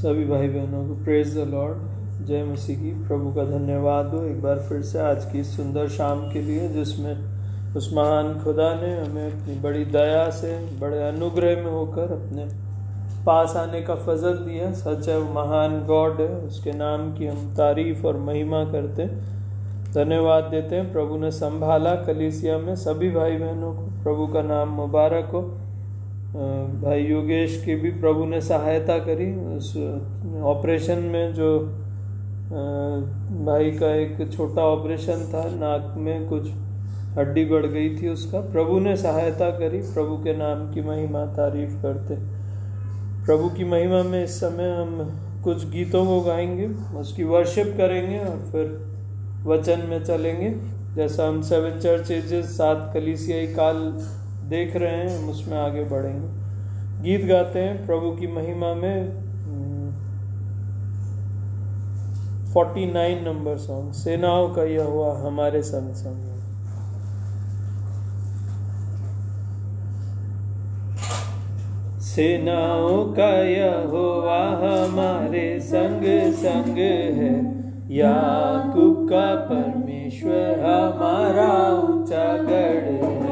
सभी भाई बहनों को प्रेज द लॉर्ड जय मसीह की प्रभु का धन्यवाद हो। एक बार फिर से आज की सुंदर शाम के लिए, जिसमें उस महान खुदा ने हमें अपनी बड़ी दया से, बड़े अनुग्रह में होकर अपने पास आने का फजल दिया। सच है, वो महान गॉड है। उसके नाम की हम तारीफ़ और महिमा करते, धन्यवाद देते हैं। प्रभु ने संभाला कलीसिया में। सभी भाई बहनों को प्रभु का नाम मुबारक हो। भाई योगेश की भी प्रभु ने सहायता करी। उस ऑपरेशन में जो भाई का एक छोटा ऑपरेशन था, नाक में कुछ हड्डी बढ़ गई थी उसका। प्रभु ने सहायता करी, प्रभु के नाम की महिमा तारीफ़ करते। प्रभु की महिमा में इस समय हम कुछ गीतों को गाएँगे, उसकी वर्शिप करेंगे और फिर वचन में चलेंगे। जैसा हम सेवन चर्च एजेस सात कलीसियाई काल देख रहे हैं, हम उसमें आगे बढ़ेंगे। गीत गाते हैं, प्रभु की महिमा में फोर्टी नाइन नंबर सॉन्ग सेनाओं का यह हुआ हमारे संग संग। सेनाओं का यह हुआ हमारे संग संग है। याकूब का परमेश्वर हमारा ऊँचा गढ़ है।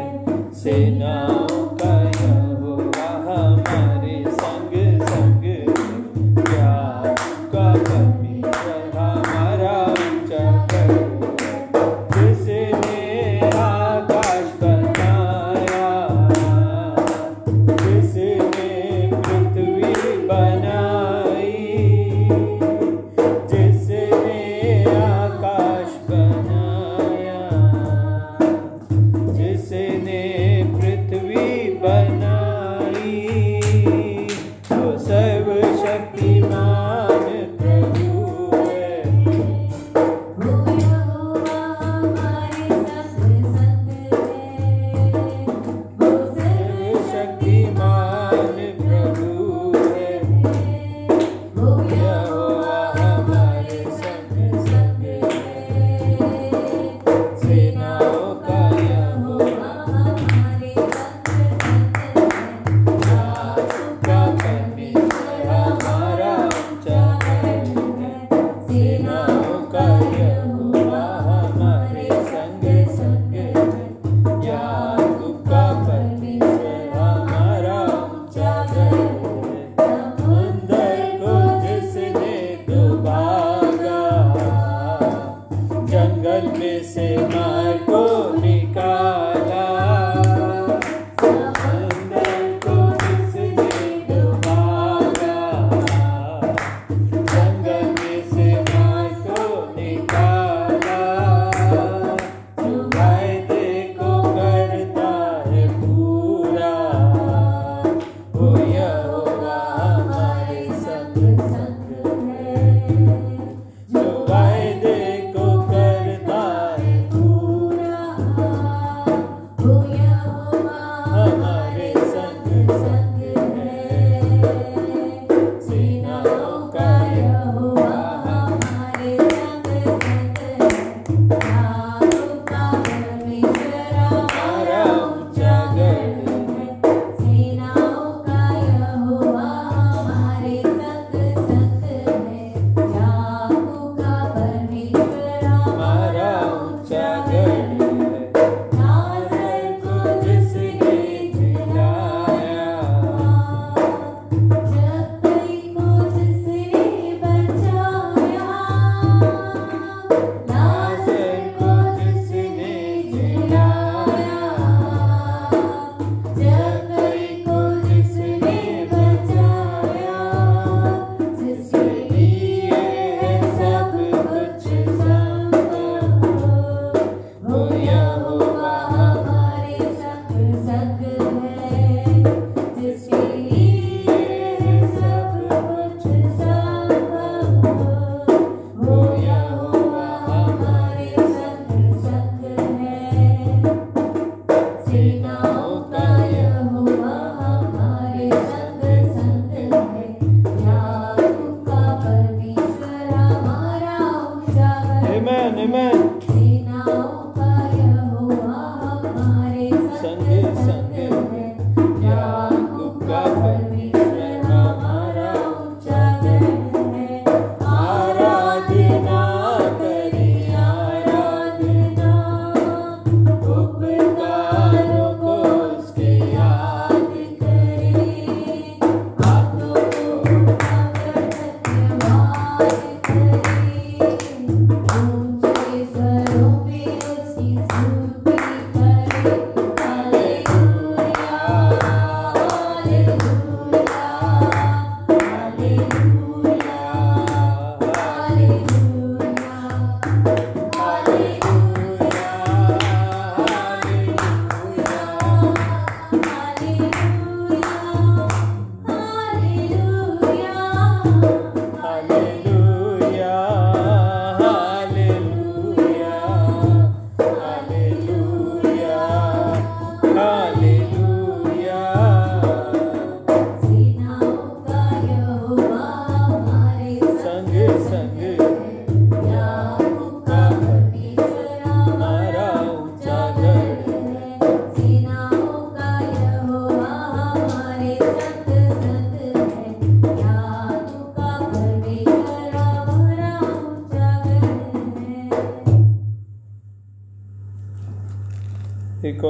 सेनाओं का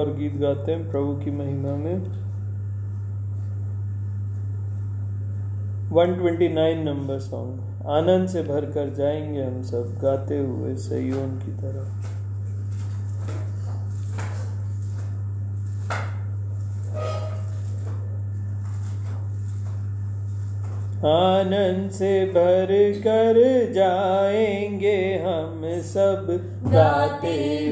बार गीत गाते हैं, प्रभु की महिमा में। 129 नंबर सॉन्ग आनंद से भर कर जाएँगे हम सब, गाते हुए सयोन की तरफ़। आनंद से भर कर जाएँगे हम सब, गाते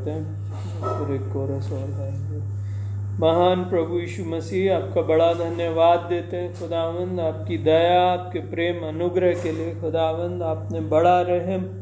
करते हैं। फिर एक कोरस और गाएँगे महान प्रभु यीशु मसीह, आपका बड़ा धन्यवाद देते हैं खुदावंद। आपकी दया, आपके प्रेम, अनुग्रह के लिए खुदावंद, आपने बड़ा रहम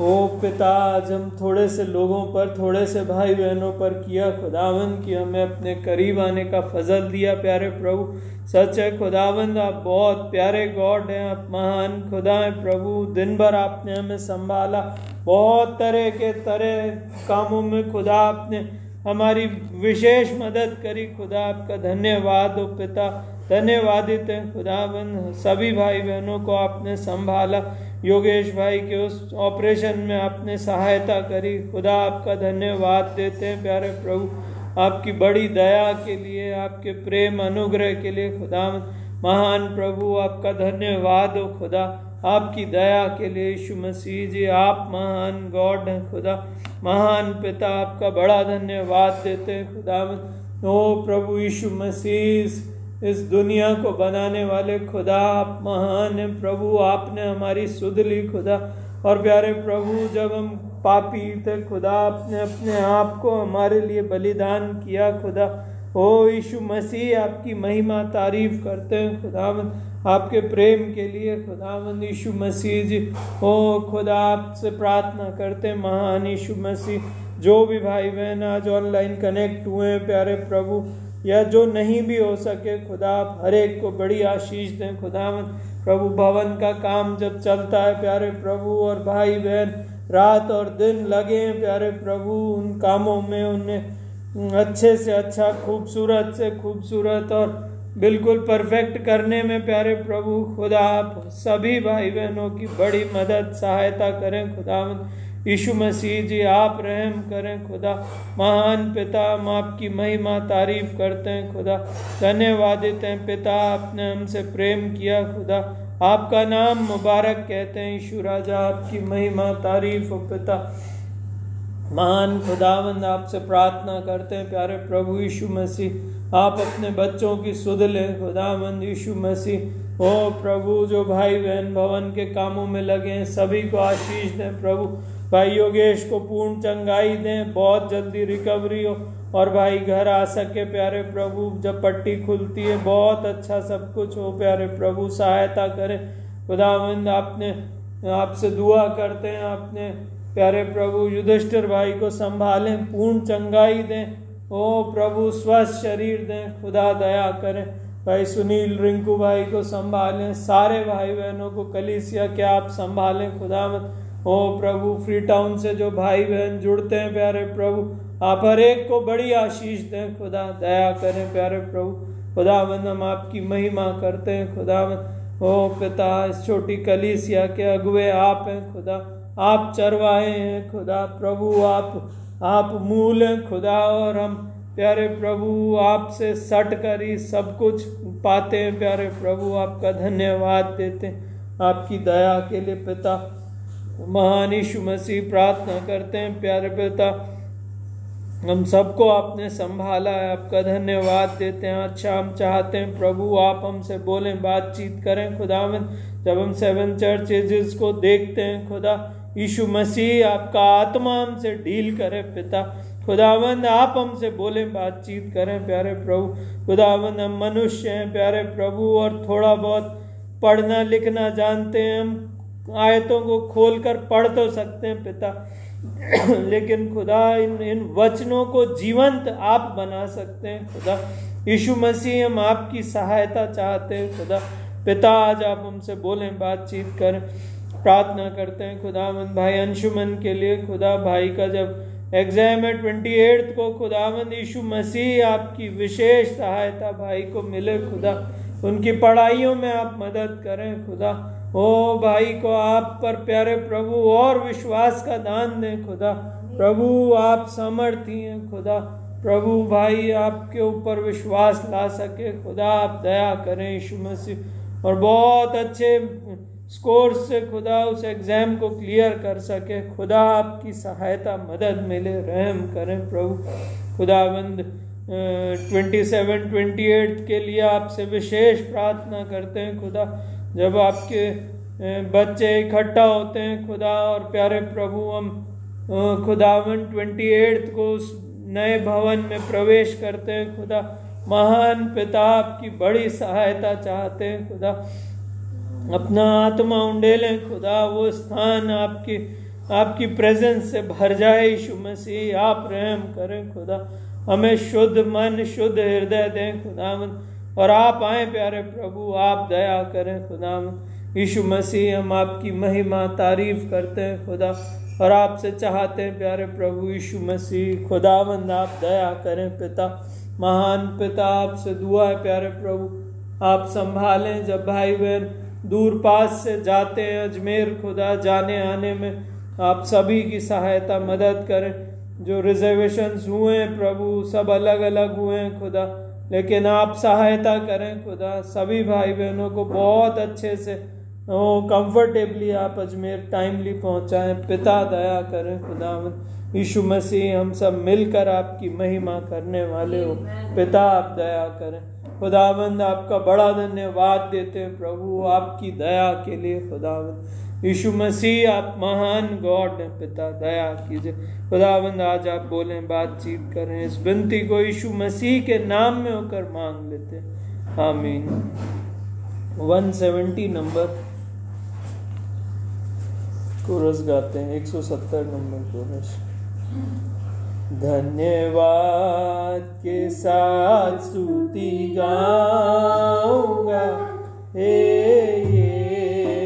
ओ पिता आज हम थोड़े से लोगों पर, थोड़े से भाई बहनों पर किया खुदावंद कि हमें अपने करीब आने का फजल दिया, प्यारे प्रभु। सच है, खुदावंद, आप बहुत प्यारे गॉड हैं, आप महान खुदा हैं, प्रभु। दिन भर आपने हमें संभाला। बहुत तरह के तरह कामों में खुदा आपने हमारी विशेष मदद करी। खुदा आपका धन्यवाद हो पिता। धन्यवादित हैं खुदाबंद सभी भाई बहनों को आपने संभाला। योगेश भाई के उस ऑपरेशन में आपने सहायता करी। खुदा आपका धन्यवाद देते हैं, प्यारे प्रभु। आपकी बड़ी दया के लिए, आपके प्रेम अनुग्रह के लिए, खुदा महान प्रभु, आपका धन्यवाद हो खुदा। आपकी दया के लिए, यीशु मसीह जी, आप महान गॉड हैं खुदा। महान पिता आपका बड़ा धन्यवाद देते हैं, खुदा। ओ प्रभु यीशु मसीह इस दुनिया को बनाने वाले खुदा, आप महान हैं, प्रभु, आपने हमारी सुध ली खुदा। और प्यारे प्रभु, जब हम पापी थे, खुदा, आपने अपने आप को हमारे लिए बलिदान किया खुदा। ओ यीशु मसीह, आपकी महिमा तारीफ़ करते हैं खुदावंद, आपके प्रेम के लिए खुदावंद यीशु मसीह जी। ओ खुदा, आपसे प्रार्थना करते हैं, महान यीशु मसीह। जो भी भाई बहन आज ऑनलाइन कनेक्ट हुए हैं, प्यारे प्रभु या जो नहीं भी हो सके, खुदा आप हर एक को बड़ी आशीष दें। खुदावंद प्रभु भवन का काम जब चलता है, प्यारे प्रभु और भाई बहन, रात और दिन लगे प्यारे प्रभु, उन कामों में उन्हें अच्छे से अच्छा खूबसूरत से खूबसूरत और बिल्कुल परफेक्ट करने में, प्यारे प्रभु, खुदा आप सभी भाई बहनों की बड़ी मदद, सहायता करें। खुदावंद यीशु मसीह जी, आप रहम करें खुदा। महान पिता, हम आपकी महिमा तारीफ़ करते हैं खुदा। धन्यवादित हैं पिता, आपने हमसे प्रेम किया खुदा। आपका नाम मुबारक कहते हैं यीशु राजा, आपकी महिमा तारीफ़ पिता। महान खुदावंद, आपसे प्रार्थना करते हैं प्यारे प्रभु यीशु मसीह। आप अपने बच्चों की सुध लें खुदावंद यीशु मसीह। ओ प्रभु, जो भाई बहन भवन के कामों में लगे हैं, सभी को आशीष दें प्रभु। भाई योगेश को पूर्ण चंगाई दें, बहुत जल्दी रिकवरी हो। और भाई घर आ सके प्यारे प्रभु, जब पट्टी खुलती है, बहुत अच्छा सब कुछ हो प्यारे प्रभु, सहायता करें। खुदावंद, आपने, आपसे दुआ करते हैं, आपने प्यारे प्रभु युधिष्ठिर भाई को संभालें, पूर्ण चंगाई दें। ओ प्रभु, स्वस्थ शरीर दें, खुदा दया करें। भाई सुनील रिंकू भाई को संभालें, सारे भाई बहनों को कलीसिया, क्या आप संभालें? खुदावंद ओ प्रभु फ्री टाउन से जो भाई बहन जुड़ते हैं, प्यारे प्रभु, आप हर एक को बड़ी आशीष दें, खुदा दया करें, प्यारे प्रभु, खुदावंद, हम आपकी महिमा करते हैं, खुदावंद। ओ पिता, इस छोटी कलीसिया के अगुए आप हैं, खुदा, आप चरवाए हैं, खुदा, प्रभु, आप आप मूल हैं, खुदा, और हम, प्यारे प्रभु, आपसे सट कर ही सब कुछ पाते हैं, प्यारे प्रभु, आपका धन्यवाद देते हैं, आपकी दया के लिए पिता। महान यीशु मसीह प्रार्थना करते हैं, प्यारे पिता। हम सबको आपने संभाला है, आपका धन्यवाद देते हैं। अच्छा हम चाहते हैं, प्रभु, आप हमसे बोलें, बातचीत करें। खुदावंद, जब हम सेवन चर्चेज को देखते हैं, खुदा, यीशु मसीह आपका आत्मा हमसे डील करे, पिता। खुदावंद, आप हमसे बोले, बातचीत करें, प्यारे प्रभु। खुदावंद, हम मनुष्य हैं, प्यारे प्रभु, और थोड़ा बहुत पढ़ना लिखना जानते हैं, हम आयतों को खोलकर पढ़ तो सकते हैं पिता। लेकिन खुदा, इन इन वचनों को जीवंत आप बना सकते हैं खुदा। यीशु मसीह हम आपकी सहायता चाहते हैं खुदा। पिता, आज आप हमसे बोलें, बातचीत करें, प्रार्थना करते हैं खुदावंद भाई अंशुमन के लिए। खुदा भाई का जब एग्ज़ाम है ट्वेंटी एट्थ को, खुदावंद यीशु मसीह आपकी विशेष सहायता भाई को मिले खुदा। उनकी पढ़ाइयों में आप मदद करें खुदा। ओ भाई को आप पर प्यारे प्रभु, और विश्वास का दान दें खुदा। प्रभु, आप समर्थी हैं खुदा। प्रभु भाई, आपके ऊपर विश्वास ला सके खुदा। आप दया करें यीशु मसीह। और बहुत अच्छे स्कोर से खुदा उस एग्ज़ाम को क्लियर कर सके। खुदा, आपकी सहायता, मदद मिले। रहम करें प्रभु। खुदाबंद ट्वेंटी सेवन ट्वेंटी एट के लिए आपसे विशेष प्रार्थना करते हैं खुदा। जब आपके बच्चे इकट्ठा होते हैं खुदा और प्यारे प्रभु, हम खुदावन ट्वेंटी एट्थ को उस नए भवन में प्रवेश करते हैं, खुदा, महान पिता आपकी बड़ी सहायता चाहते हैं, खुदा, अपना आत्मा उंडेलें, खुदा, वो स्थान आपकी आपकी प्रेजेंस से भर जाए, यीशु मसीह, आप रहम करें, खुदा, हमें शुद्ध मन, शुद्ध हृदय दें, खुदावन और आप आए प्यारे प्रभु, आप दया करें खुदावन यीशु मसीह, हम आपकी महिमा, तारीफ़ करते हैं खुदा। और आपसे चाहते हैं प्यारे प्रभु, यीशु मसीह, खुदावंद, आप दया करें पिता। महान पिता, आपसे दुआ है प्यारे प्रभु। आप संभालें जब भाई बहन दूर पास से जाते हैं, अजमेर खुदा जाने आने में। आप सभी की सहायता, मदद करें। जो रिजर्वेशंस हुए हैं प्रभु, सब अलग अलग हुए हैं खुदा। लेकिन आप सहायता करें खुदा। सभी भाई बहनों को बहुत अच्छे से ओ कंफर्टेबली आप अजमेर टाइमली पहुंचाएँ। पिता दया करें खुदावन यीशु मसीह हम सब मिलकर आपकी महिमा करने वाले हो। पिता आप दया करें। खुदावंद आपका बड़ा धन्यवाद देते हैं प्रभु आपकी दया के लिए खुदावंद यीशु मसीह, आप महान गॉड हैं, पिता, दया कीजिए। खुदावंद, आज आप बोलें, बातचीत करें। इस विनती को यीशु मसीह के नाम में होकर मांग लेते हैं। आमीन। 170 नंबर कोरस गाते हैं 170 नंबर कोरस। धन्यवाद के साथ स्तुति गाऊँगा। हे यीशु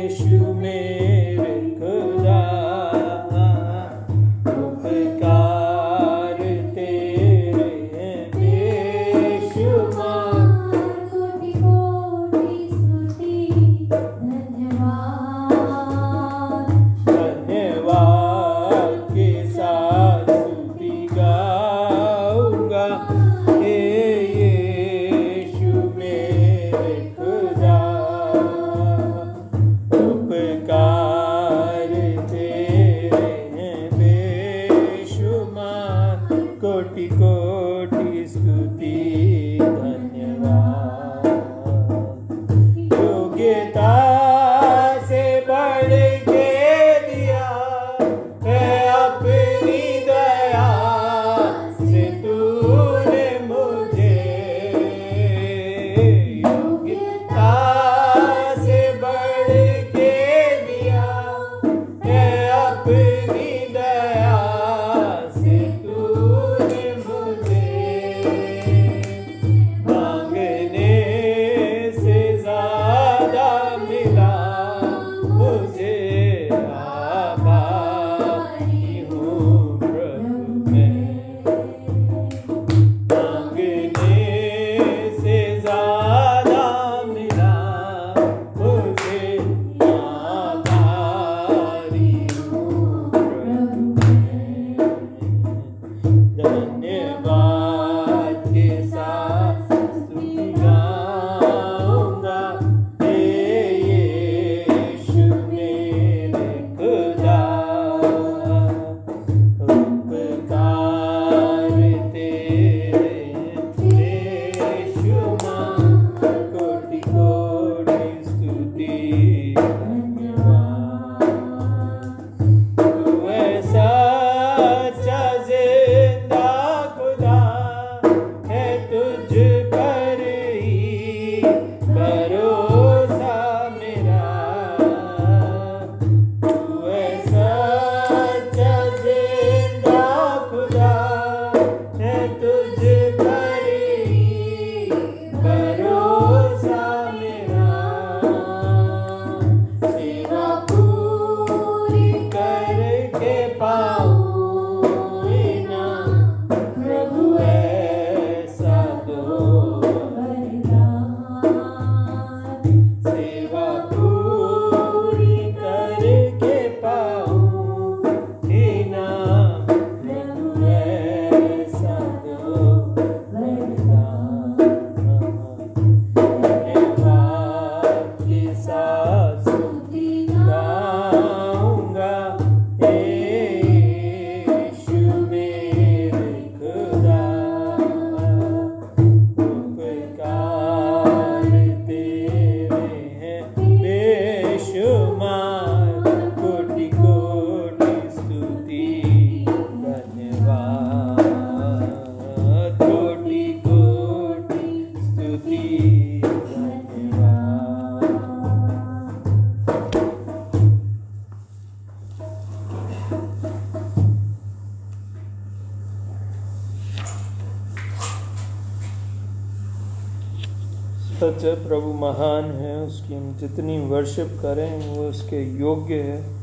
महान है, उसकी हम जितनी वर्शिप करें, वो उसके योग्य है।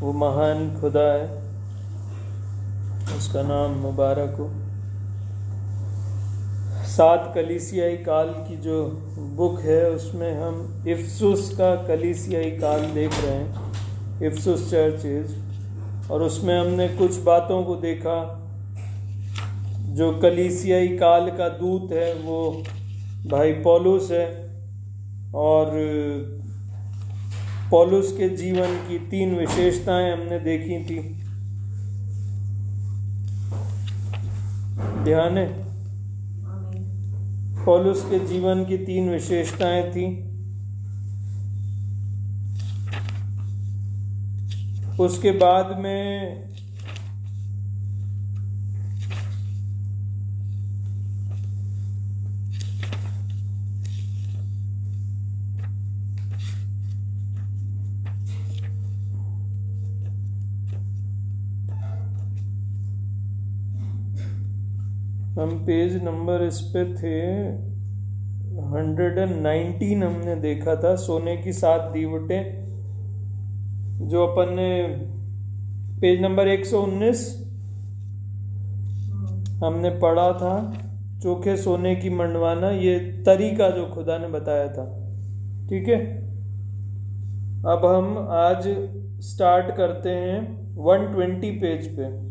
वो महान खुदा है। उसका नाम मुबारक हो। सात कलीसियाई काल की जो बुक है, उसमें हम इफ्सुस का कलीसियाई काल देख रहे हैं। इफ्सुस चर्चेज और उसमें हमने कुछ बातों को देखा। जो कलीसियाई काल का दूत है, वो भाई पौलुस है। और, पॉलुस के जीवन की तीन विशेषताएँ हमने देखी थी। ध्यान है? पौलुस के जीवन की तीन विशेषताएँ थी। उसके बाद में हम पेज नंबर इस पे थे 119 हमने देखा था, सोने की सात दीवटें, जो अपन ने पेज नंबर 119 हमने पढ़ा था, चोखे सोने की मंडवाना, ये तरीका जो खुदा ने बताया था। ठीक है? अब हम आज स्टार्ट करते हैं 120 पेज पे।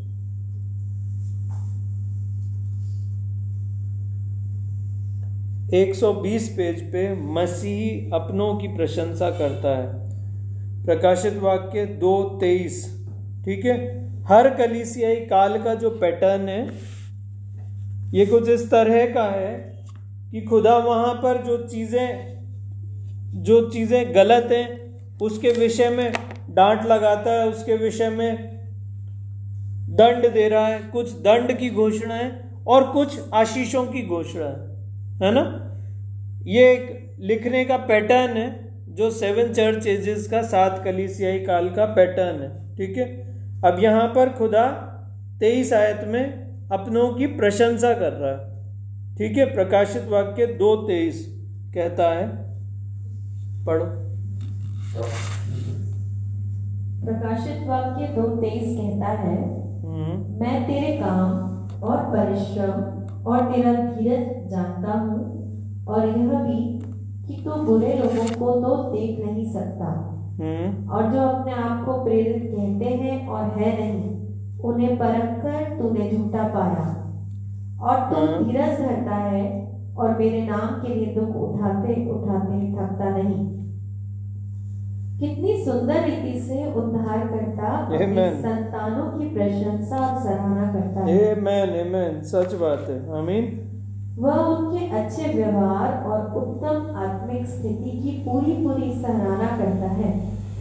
एक सौ बीस पेज पे मसीह अपनों की प्रशंसा करता है। प्रकाशित वाक्य दो तेईस, ठीक है? हर कलीसियाई काल का जो पैटर्न है, ये कुछ इस तरह का है कि खुदा वहाँ पर जो चीज़ें जो चीज़ें गलत हैं, उसके विषय में डांट लगाता है, उसके विषय में दंड दे रहा है, कुछ दंड की घोषणा है और कुछ आशीषों की घोषणा है। है ना? ये एक लिखने का पैटर्न है जो सेवन चर्च एजेस का सात कलीसियाई काल का पैटर्न है ठीक है? अब यहाँ पर खुदा तेईस आयत में अपनों की प्रशंसा कर रहा है ठीक है? प्रकाशित वाक्य दो तेईस कहता है। पढ़ो। प्रकाशित वाक्य दो तेईस कहता है हम्म। मैं तेरे काम और परिश्रम और तेरा धीरज जानता हूँ और यह भी कि तू बुरे लोगों को तो देख नहीं सकता। हम्म। और जो अपने आप को प्रेरित कहते हैं और है नहीं उन्हें परख कर तूने झूठा पाया। और तू हाँ। धीरज धरता है और मेरे नाम के लिए दुख उठाते उठाते थकता नहीं। कितनी सुंदर रीति से उद्धार करता. संतानों की प्रशंसा और सराहना करता है। Amen, amen. सच बात है। आमीन वह उनके अच्छे व्यवहार और उत्तम आत्मिक स्थिति की पूरी पूरी सराहना करता है।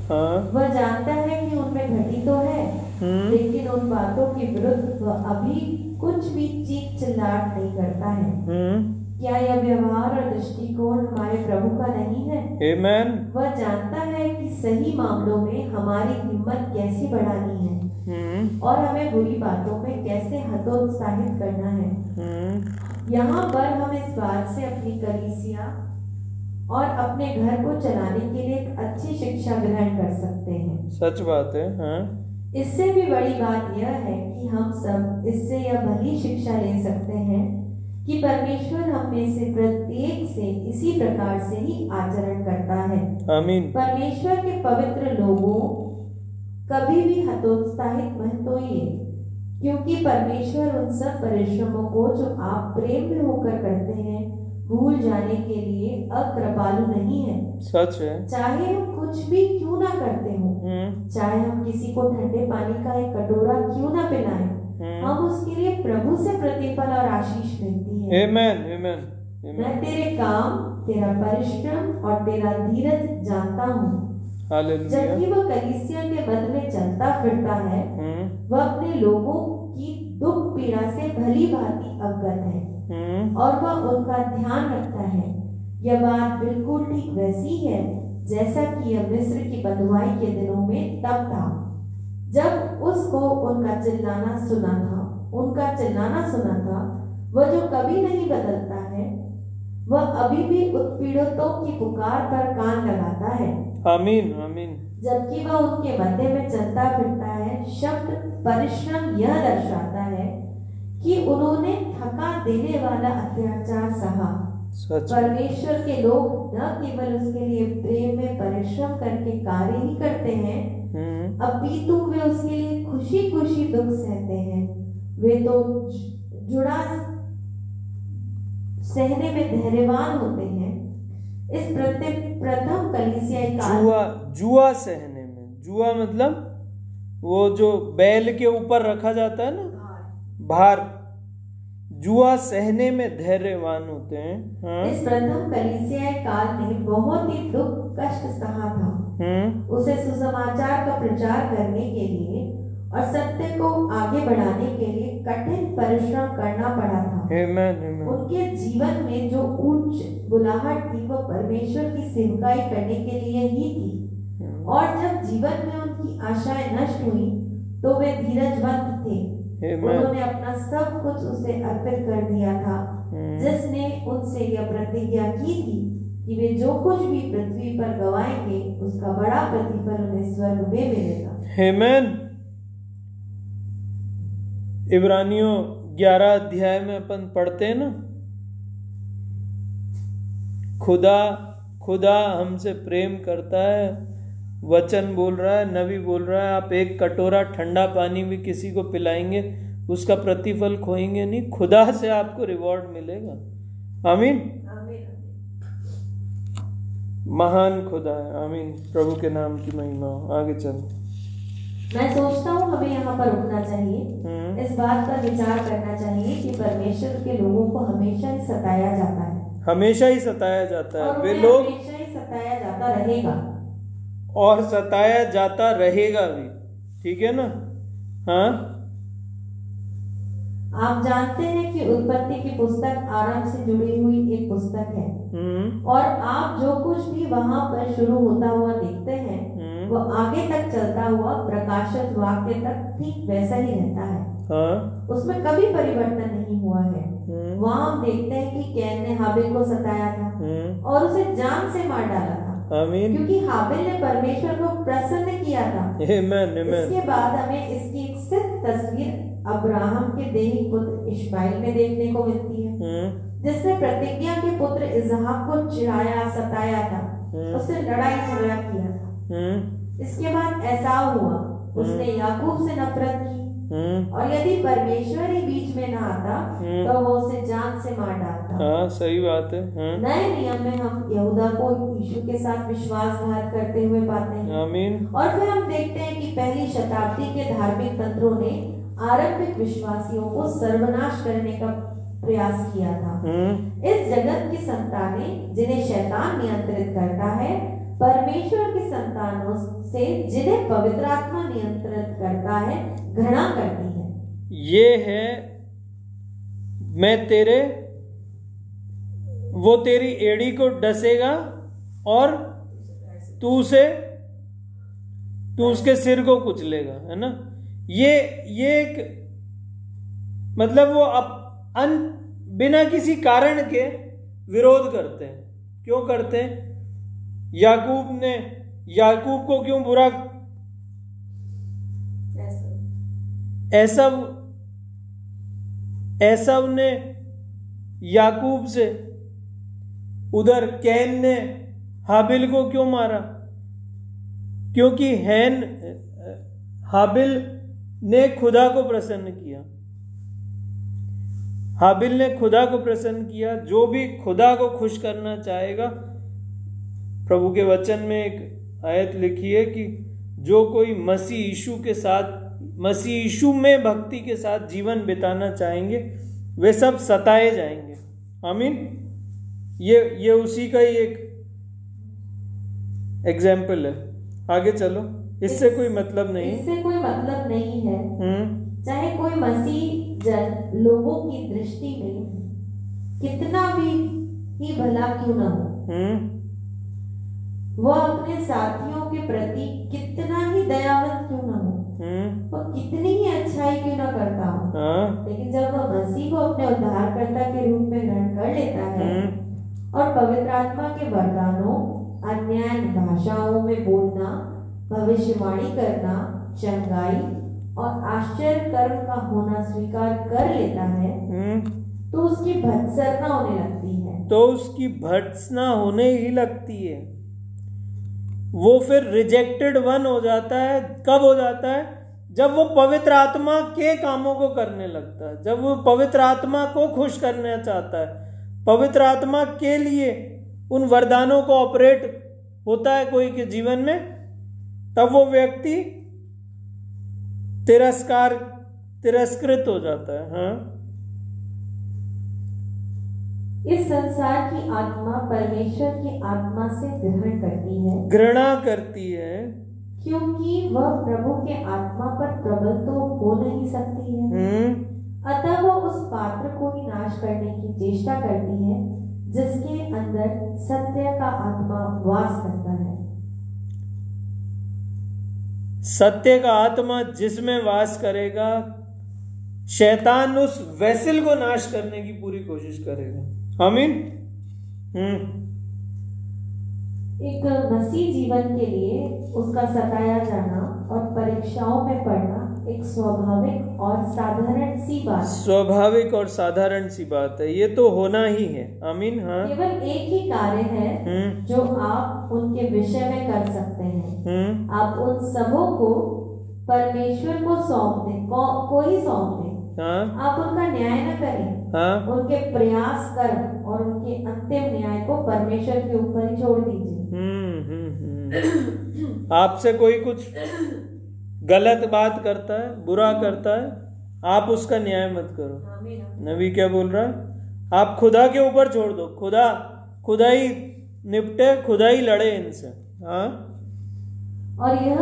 हाँ। वह जानता है कि उनमें घटी तो है हम्म। लेकिन उन बातों के विरुद्ध वह अभी कुछ भी चीख चिल्लाहट नहीं करता है। हम्म। क्या यह व्यवहार और दृष्टिकोण हमारे प्रभु का नहीं है? Amen. वह जानता है सही मामलों में हमारी हिम्मत कैसी बढ़ानी है? हम्म। और हमें बुरी बातों में कैसे हतोत्साहित करना है? हम्म। यहाँ पर हम इस बात से अपनी कलीसिया और अपने घर को चलाने के लिए एक अच्छी शिक्षा ग्रहण कर सकते हैं। सच बात है हाँ। इससे भी बड़ी बात यह है कि हम सब इससे यह भली शिक्षा ले सकते हैं कि परमेश्वर हम में से प्रत्येक से इसी प्रकार से ही आचरण करता है। आमीन। परमेश्वर के पवित्र लोगों कभी भी हतोत्साहित मत होइए क्योंकि परमेश्वर उन सब परिश्रमों को जो आप प्रेम में होकर करते हैं भूल जाने के लिए अकृपालु नहीं है। सच है। चाहे हम कुछ भी क्यों ना करते हो हम्म। चाहे हम किसी को ठंडे पानी का एक कटोरा क्यों ना पिलाएँ हम उसके लिए प्रभु से प्रतिफल और आशीष मिलती है। Amen, amen, मैं तेरे काम तेरा परिश्रम और तेरा धीरज जानता हूँ. जबकि वह कलीसिया के मध्य में चलता फिरता है हम्म। वह अपने लोगों की दुख पीड़ा से भली भांति अवगत है। हम्म। और वह उनका ध्यान रखता है। यह बात बिल्कुल ठीक वैसी है जैसा कि यह मिस्र की बंधुआई के दिनों में तब था। जब उसको उनका चिल्लाना सुना था उनका चिल्लाना सुना था वह जो कभी नहीं बदलता है वह अभी भी उत्पीड़ितों की पुकार पर कान लगाता है। आमीन आमीन। जबकि वह उनके मध्य में चलता फिरता है शब्द परिश्रम यह दर्शाता है कि उन्होंने थका देने वाला अत्याचार सहा। परमेश्वर के लोग न केवल उसके लिए प्रेम में परिश्रम करके कार्य ही करते हैं हम्म। अपितु वे उसके लिए खुशी खुशी दुख सहते हैं। वे तो जुड़ा सहने में धैर्यवान होते हैं। इस प्रथम कलिसियाई काल जुआ जुआ सहने में। जुआ मतलब वो जो बैल के ऊपर रखा जाता है ना? भार। जुआ सहने में धैर्यवान होते हैं हाँ। इस प्रथम कलिसियाई काल में बहुत ही दुख कष्ट सहा था। हम्म उसे सुसमाचार का प्रचार करने के लिए और सत्य को आगे बढ़ाने के लिए कठिन परिश्रम करना पड़ा था। आमेन आमेन उनके जीवन में जो उच्च बुलाहट थी वो परमेश्वर की सेवकाई करने के लिए ही थी। और जब जीवन में उनकी आशाएँ नष्ट हुई तो वे धीरजवंत थे। उन्होंने अपना सब कुछ उसे अर्पित कर दिया था। हम्म, जिसने उनसे यह प्रतिज्ञा की थी कि वे जो कुछ भी पृथ्वी पर गवाएँगे उसका बड़ा प्रतिफल उन्हें स्वर्ग में मिलेगा। आमेन इब्रानियों ग्यारह अध्याय में अपन पढ़ते हैं ना? खुदा खुदा हमसे प्रेम करता है। वचन बोल रहा है नबी बोल रहा है आप एक कटोरा ठंडा पानी भी किसी को पिलाएँगे उसका प्रतिफल खोएँगे नहीं खुदा से आपको रिवॉर्ड मिलेगा। आमीन? महान खुदा है आमीन। प्रभु के नाम की महिमा हो आगे चलो। मैं सोचता हूँ हमें यहाँ पर रुकना चाहिए। हम्म। इस बात पर विचार करना चाहिए कि परमेश्वर के लोगों को हमेशा ही सताया जाता है। हमेशा ही सताया जाता है वे लोग हमेशा ही सताया जाता रहेगा। और सताया जाता रहेगा भी। ठीक है ना? हाँ? आप जानते हैं कि उत्पत्ति की पुस्तक आरंभ से जुड़ी हुई एक पुस्तक है। हम्म। और आप जो कुछ भी वहाँ पर शुरू होता हुआ देखते हैं हम्म। वो आगे तक चलता हुआ प्रकाशित वाक्य तक ठीक वैसा ही रहता है। हाँ। उसमें कभी परिवर्तन नहीं हुआ है। वहाँ हम देखते हैं कि कैन ने हाबिल को सताया था हम्म। और उसे जान से मार डाला था। आमीन। क्योंकि हाबिल ने परमेश्वर को प्रसन्न किया था। आमेन आमेन इसके बाद हमें इसकी एक सिद्ध तस्वीर अब्राहम के देही पुत्र इश्माइल में देखने को मिलती है। हम्म। जिसने प्रतिज्ञा के पुत्र इजहाक को चिढ़ाया सताया था। हम्म। उससे लड़ाई झगड़ा किया था। हम्म। इसके बाद ऐसा हुआ। उसने याकूब से नफरत की। और यदि परमेश्वर ही बीच में ना आता हम्म। तो वो उसे जान से मार डालता। हाँ सही बात है। हाँ नए नियम में हम यहूदा को यीशु के साथ विश्वासघात करते हुए पाते हैं। आमीन। और फिर हम देखते हैं कि पहली शताब्दी के धार्मिक तंत्रों ने आरंभिक विश्वासियों को सर्वनाश करने का प्रयास किया था। हम्म। इस जगत की संतानें जिन्हें शैतान नियंत्रित करता है परमेश्वर के संतानों से जिन्हें पवित्र आत्मा नियंत्रित करता है, घृणा करती है। ये है, मैं तेरे, वो तेरी एड़ी को डसेगा और तू उसे, तू उसके सिर को कुचलेगा है ना? ये ये एक मतलब वो अप, अन, बिना किसी कारण के विरोध करते हैं। क्यों करते हैं? याकूब ने, याकूब को क्यों बुरा? ऐसव ऐसव ने याकूब से उधर कैन ने हाबिल को क्यों मारा? क्योंकि हैन, हाबिल ने खुदा को प्रसन्न किया। हाबिल ने खुदा को प्रसन्न किया। जो भी खुदा को खुश करना चाहेगा प्रभु के वचन में एक आयत लिखी है कि जो कोई मसीह यीशु के साथ मसीह यीशु में भक्ति के साथ जीवन बिताना चाहेंगे वे सब सताए जाएँगे। आमीन। ये ये उसी का ही एक एग्ज़ाम्पल है। आगे चलो। इससे कोई मतलब नहीं। इससे कोई मतलब नहीं है। हम्म। चाहे कोई मसीह जन लोगों की दृष्टि में कितना भी ही भला क्यों न हो। हम्म। वह अपने साथियों के प्रति कितना ही दयावंत क्यों न हो? हम्म। वह कितनी ही अच्छाई क्यों न करता हो? हाँ। लेकिन जब वह मसीह को अपने उद्धारकर्ता के रूप में ग्रहण कर लेता है हम्म। और पवित्र आत्मा के वरदानों अन्य भाषाओं में बोलना भविष्यवाणी करना चंगाई और आश्चर्य कर्म का होना स्वीकार कर लेता है हम्म। तो उसकी भत्सरना होने लगती है। तो उसकी भत्सना होने ही लगती है। वो फिर रिजेक्टेड वन हो जाता है, कब हो जाता है? जब वो पवित्र आत्मा के कामों को करने लगता है, जब वो पवित्र आत्मा को खुश करना चाहता है। पवित्र आत्मा के लिए उन वरदानों को ऑपरेट होता है कोई के जीवन में, तब वो व्यक्ति तिरस्कार, तिरस्कृत हो जाता है हाँ। इस संसार की आत्मा परमेश्वर की आत्मा से ग्रहण करती है। घृणा करती है। क्योंकि वह प्रभु के आत्मा पर प्रबल तो हो नहीं सकती है। हम्म। अतः वह उस पात्र को ही नाश करने की चेष्टा करती है जिसके अंदर सत्य का आत्मा वास करता है। सत्य का आत्मा जिसमें वास करेगा शैतान उस वैसल को नाश करने की पूरी कोशिश करेगा। आमीन। हम्म। एक मसीह जीवन के लिए उसका सताया जाना और परीक्षाओं में पढ़ना एक स्वाभाविक और साधारण सी बात स्वाभाविक और साधारण सी बात है। ये तो होना ही है। आमीन हाँ। केवल एक ही कार्य है हम्म। जो आप उनके विषय में कर सकते हैं। हम्म। आप उन सबों को परमेश्वर को सौंप दें को, को ही सौंप दें हाँ? आप उनका न्याय न करें। हाँ? उनके प्रयास कर्म और उनके अंतिम न्याय को परमेश्वर के ऊपर ही छोड़ दीजिए। हम्म हम्म हम्म। आपसे कोई कुछ गलत बात करता है बुरा करता है आप उसका न्याय मत करो। नबी क्या बोल रहा है? आप खुदा के ऊपर छोड़ दो। खुदा खुदा ही निपटे खुदा ही लड़े इनसे। हाँ? और यह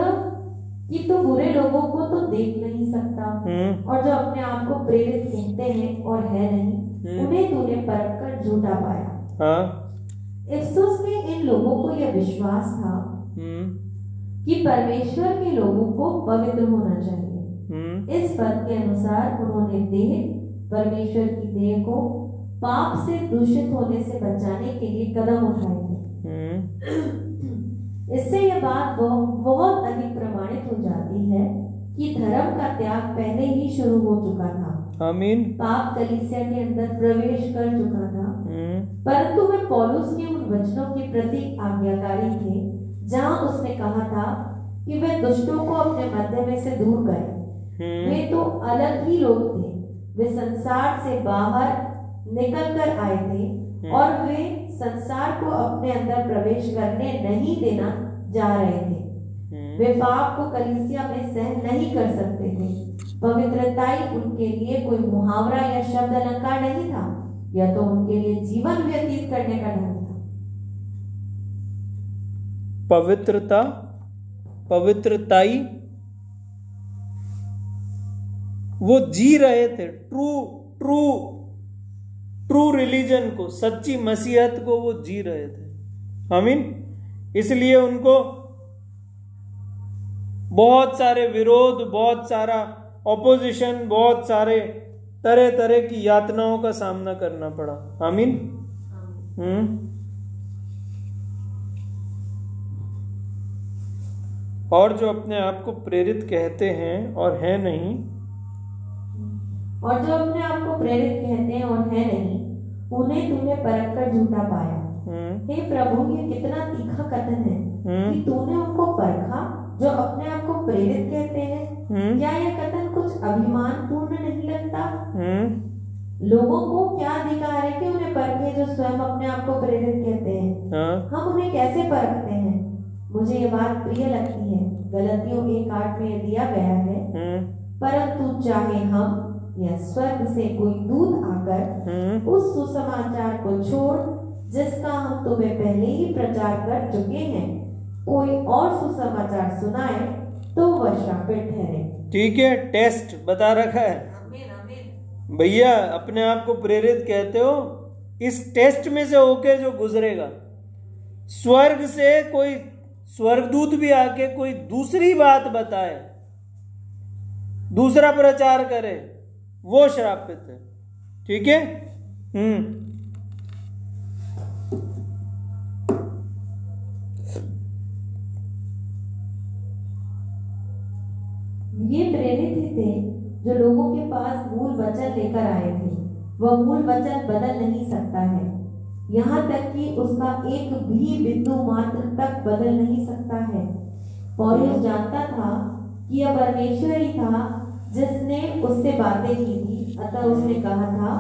कि तू बुरे लोगों को तो देख नहीं सकता। हम्म। और जो अपने आप को प्रेरित कहते हैं और है नहीं हम्म। उन्हें तूने परख कर झूठा पाया। हाँ। इफ्सुस में इन लोगों को यह विश्वास था हम्म। कि परमेश्वर के लोगों को पवित्र होना चाहिए। इस पद के अनुसार उन्होंने देह परमेश्वर की देह को पाप से दूषित होने से बचाने के लिए कदम उठाए थे। इससे यह बात बहुत अधिक प्रमाणित हो जाती है कि धर्म का त्याग पहले ही शुरू हो चुका था। आमीन। पाप कलीसिया के अंदर प्रवेश कर चुका था। हम्म। परंतु वे पौलुस के उन वचनों के प्रति आज्ञाकारी थे जहाँ उसने कहा था कि वे दुष्टों को अपने मध्य में से दूर करें। हम्म। वे तो अलग ही लोग थे। वे संसार से बाहर निकल कर आए थे और वे संसार को अपने अंदर प्रवेश करने नहीं देना जा रहे थे। हम्म वे पाप को कलीसिया में सहन नहीं कर सकते थे। पवित्रताई उनके लिए कोई मुहावरा या शब्द अलंकार नहीं था यह तो उनके लिए जीवन व्यतीत करने का ढंग था। पवित्रता, पवित्रताई, वो जी रहे थे ट्रू ट्रू ट्रू रिलीजन को, सच्ची मसीहत को वो जी रहे थे। आमीन। इसलिए उनको बहुत सारे विरोध बहुत सारा ऑपोजिशन बहुत सारे तरह तरह की यातनाओं का सामना करना पड़ा। आमीन? हम्म। और जो अपने आप को प्रेरित कहते हैं और है नहीं और जो अपने आप को प्रेरित कहते हैं और है नहीं उन्हें तूने परख कर झूठा पाया। हम्म। हे प्रभु ये कितना तीखा कथन है हम्म। कि तूने उनको परखा जो अपने आप को प्रेरित कहते हैं हम्म। क्या यह कथन कुछ अभिमान पूर्ण नहीं लगता? हम्म। लोगों को क्या अधिकार है कि उन्हें परखे जो स्वयं अपने आप को प्रेरित कहते हैं? हाँ। हम उन्हें कैसे परखते हैं? मुझे ये बात प्रिय लगती है। गलतियों के आठ में दिया गया है। हम्म। परंतु चाहे हम या स्वर्ग से कोई दूत आकर उस सुसमाचार को छोड़ जिसका हम तुम्हें पहले ही प्रचार कर चुके हैं कोई और सुसमाचार सुनाए तो वह शापित ठहरे। ठीक है टेस्ट बता रखा है। भैया अपने आप को प्रेरित कहते हो? इस टेस्ट में से होके जो गुजरेगा स्वर्ग से कोई स्वर्गदूत भी आके कोई दूसरी बात बताए दूसरा प्रचार करे वो श्रापित है। ठीक है? हम्म। लोगों के पास मूल वचन लेकर आए थे। वह मूल वचन बदल नहीं सकता है। यहाँ तक कि उसका एक भी बिंदु मात्र तक बदल नहीं सकता है। पौलुस जानता था कि यह परमेश्वर ही था जिसने उससे बातें की थी, अतः उसने कहा था,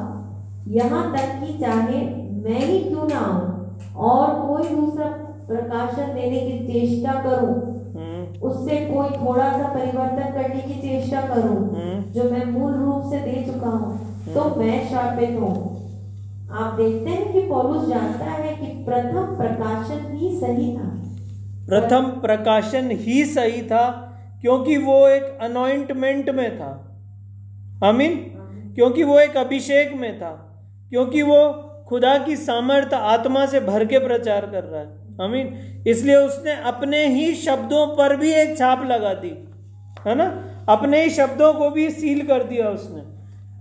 यहाँ तक कि चाहे मैं ही क्यों ना आऊँ और कोई दूसरा प्रकाशन देने की चेष्टा करूँ उससे कोई थोड़ा सा परिवर्तन करने की चेष्टा करूँ हम्म। जो मैं मूल रूप से दे चुका हूँ तो मैं श्रापित हूँ। आप देखते हैं कि पौलुस जानता है कि प्रथम प्रकाशन ही सही था। प्रथम प्रकाशन ही सही था क्योंकि वो एक अनॉइंटमेंट में था। आमीन। क्योंकि वो एक अभिषेक में था। क्योंकि वो खुदा की सामर्थ आत्मा से भर के प्रचार कर रहा है। आमीन। इसलिए उसने अपने ही शब्दों पर भी एक छाप लगा दी है ना? अपने ही शब्दों को भी सील कर दिया उसने।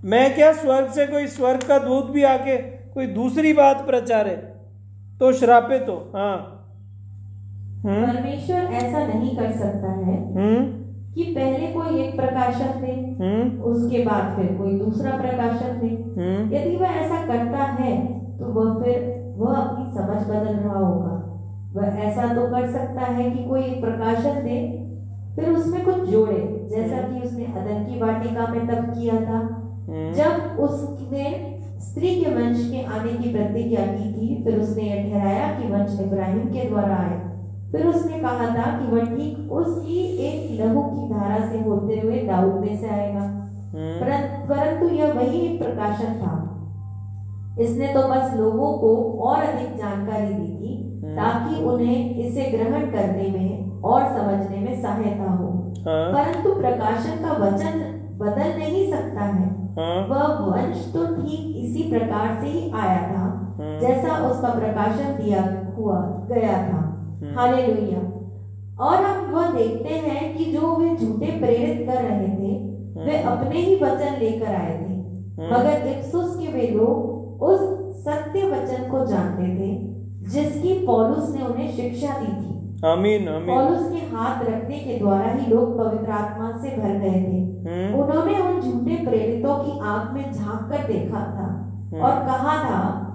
मैं क्या स्वर्ग से कोई स्वर्ग का दूत भी आके कोई दूसरी बात प्रचारे? तो श्रापित हो हाँ। हम्म। परमेश्वर ऐसा नहीं कर सकता है हम्म। कि पहले कोई एक प्रकाशन दे हम्म। उसके बाद फिर कोई दूसरा प्रकाशन दे। यदि वह ऐसा करता है तो वह फिर वह अपनी समझ बदल रहा होगा। वह ऐसा तो कर सकता है कि कोई एक प्रकाशन दे फिर उसमें कुछ जोड़े जैसा कि उसने अदन की वाटिका में तब किया था। हम्म। जब उसने स्त्री के वंश के आने की प्रतिज्ञा की थी फिर उसने यह ठहराया कि वंश इब्राहिम के द्वारा आए। फिर उसने कहा था कि वह ठीक उसकी एक लहू की धारा से होते हुए दाऊद में से आएगा। हम्म। परंतु यह वही एक प्रकाशन था। इसने तो बस लोगों को और अधिक जानकारी दी। ताकि उन्हें इसे ग्रहण करने में और समझने में सहायता हो। हाँ। परंतु प्रकाशन का वचन बदल नहीं सकता है। हाँ। वह वंश तो ठीक इसी प्रकार से ही आया था हम्म जैसा उसका प्रकाशन दिया हुआ गया था। हालेलुया। और हम वह देखते हैं कि जो वे झूठे प्रेरित कर रहे थे वे अपने ही वचन लेकर आए थे। मगर के वे लोग उस सत्य वचन को जानते थे जिसकी पौलुस ने उन्हें शिक्षा दी थी। आमीन आमीन। पौलुस के हाथ रखने के द्वारा ही लोग पवित्र आत्मा से भर गए थे। हम्म। उन्होंने उन झूठे प्रेरितों की आँख में झाँक कर देखा था हम्म। और कहा था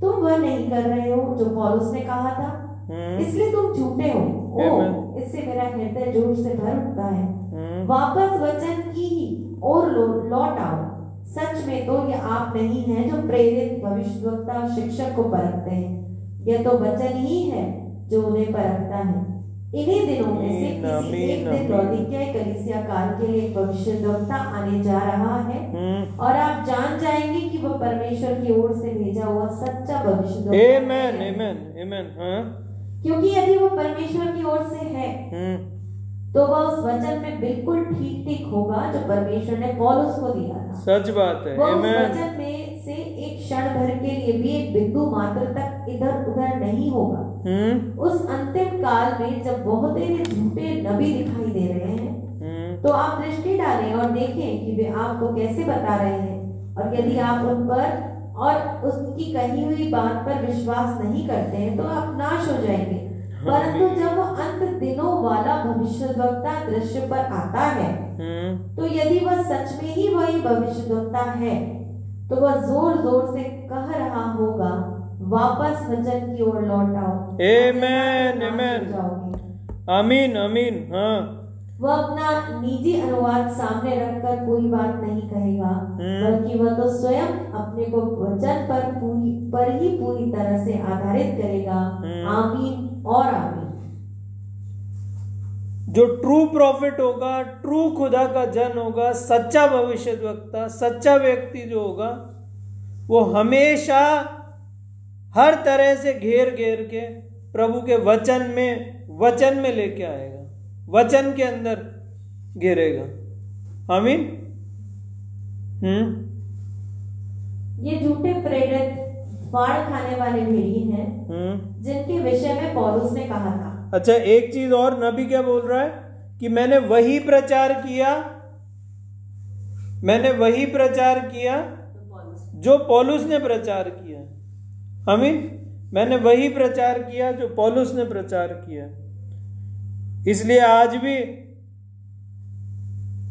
तुम वह नहीं कर रहे हो जो पौलुस ने कहा था। हम्म। इसलिए तुम झूठे हो। ओ इससे मेरा हृदय ज़ोर से भर उठता है। वापस वचन की ही और लौट आओ। सच में तो ये आप नहीं हैं जो प्रेरित भविष्यवक्ता शिक्षक को परखते हैं। यह तो वचन ही है जो उन्हें परखता है। इन्हीं दिनों में से किसी एक दिन लौदिकिया कलिसिया काल के लिए एक भविष्यवक्ता आने जा रहा है। हम्म। और आप जान जाएँगे कि वह परमेश्वर की ओर से भेजा हुआ सच्चा भविष्य आमेन आमेन आमेन हाँ। क्योंकि यदि वह परमेश्वर की ओर से है हम्म। तो वह उस वचन में बिल्कुल ठीक ठीक होगा जो परमेश्वर ने पौलुस को दिया था। सच बात है। वह उस आमेन वचन में से एक क्षण भर के लिए भी एक बिंदु मात्र तक इधर उधर नहीं होगा। हम्म। उस अंतिम काल में जब बहुत झूठे नबी दिखाई दे रहे हैं हम्म। तो आप दृष्टि डालें और देखें कि वे आपको कैसे बता रहे हैं। और यदि आप उन पर और उसकी कही हुई बात पर विश्वास नहीं करते हैं तो आप नाश हो जाएँगे। परंतु जब वह अंत दिनों वाला भविष्यवक्ता दृश्य पर आता है हम्म। तो यदि वह सच में ही वही भविष्यवक्ता है तो वह ज़ोर ज़ोर से कह रहा होगा वापस वचन की ओर लौट आओ। आमीन आमीन हाँ वह अपना निजी अनुवाद सामने रखकर कोई बात नहीं कहेगा हम्म। बल्कि वह तो स्वयं अपने को वचन पर पूरी पर ही पूरी तरह से आधारित करेगा हम्म। आमीन और आमीन जो ट्रू प्रॉफिट होगा ट्रू खुदा का जन होगा सच्चा भविष्यवक्ता सच्चा व्यक्ति जो होगा वो हमेशा हर तरह से घेर घेर के प्रभु के वचन में वचन में लेके आएगा। वचन के अंदर घेरेगा आमीन? हम्म? ये झूठे प्रेरित फाड़ खाने वाले भेड़ी हैं हम्म? जिनके विषय में पौलुस ने कहा था। अच्छा एक चीज़ और नबी क्या बोल रहा है? कि मैंने वही प्रचार किया, मैंने वही प्रचार किया जो पॉलुस ने प्रचार किया। आमीन मैंने वही प्रचार किया जो पॉलुस ने प्रचार किया। इसलिए आज भी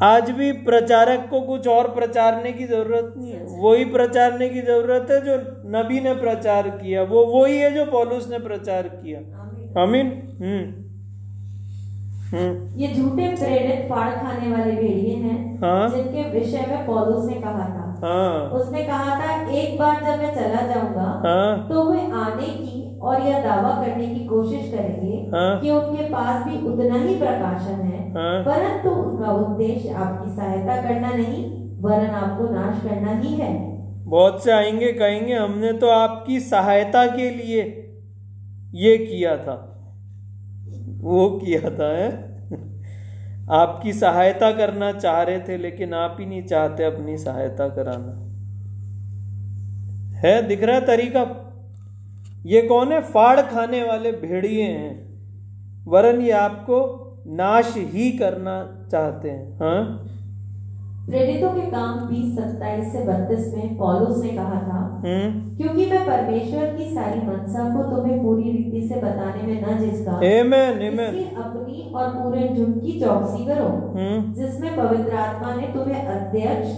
आज भी प्रचारक को कुछ और प्रचारने की ज़रूरत नहीं है। वही प्रचारने की ज़रूरत है जो नबी ने प्रचार किया। वो, वही है जो पॉलुस ने प्रचार किया। आमीन। हम्म हम्म ये झूठे प्रेरित फाड़ खाने वाले भेड़िए हैं हाँ। जिनके विषय में पौलुस ने कहा था हाँ उसने कहा था एक बार जब मैं चला जाऊँगा हाँ तो वे आने की और यह दावा करने की कोशिश करेंगे हाँ। कि उनके पास भी उतना ही प्रकाशन है हाँ। परंतु उनका उद्देश्य आपकी सहायता करना नहीं वरन आपको नाश करना ही है बहुत से आएँगे कहेंगे हमने तो आपकी सहायता के लिए ये किया था। वो किया था, है? आपकी सहायता करना चाह रहे थे, लेकिन आप ही नहीं चाहते अपनी सहायता कराना। है? दिख रहा है तरीका? ये कौन है? फाड़ खाने वाले भेड़िए हैं। वरन ये आपको नाश ही करना चाहते हैं हाँ? प्रेरितों के काम बीस सत्ताईस से बत्तीस में पौलुस ने कहा था हम्म। क्योंकि मैं परमेश्वर की सारी मनसा को तुम्हें पूरी रीति से बताने में न झिझका इसलिए अपनी और पूरे झुंड की चौकसी करो हम्म। जिसमें पवित्र आत्मा ने तुम्हें अध्यक्ष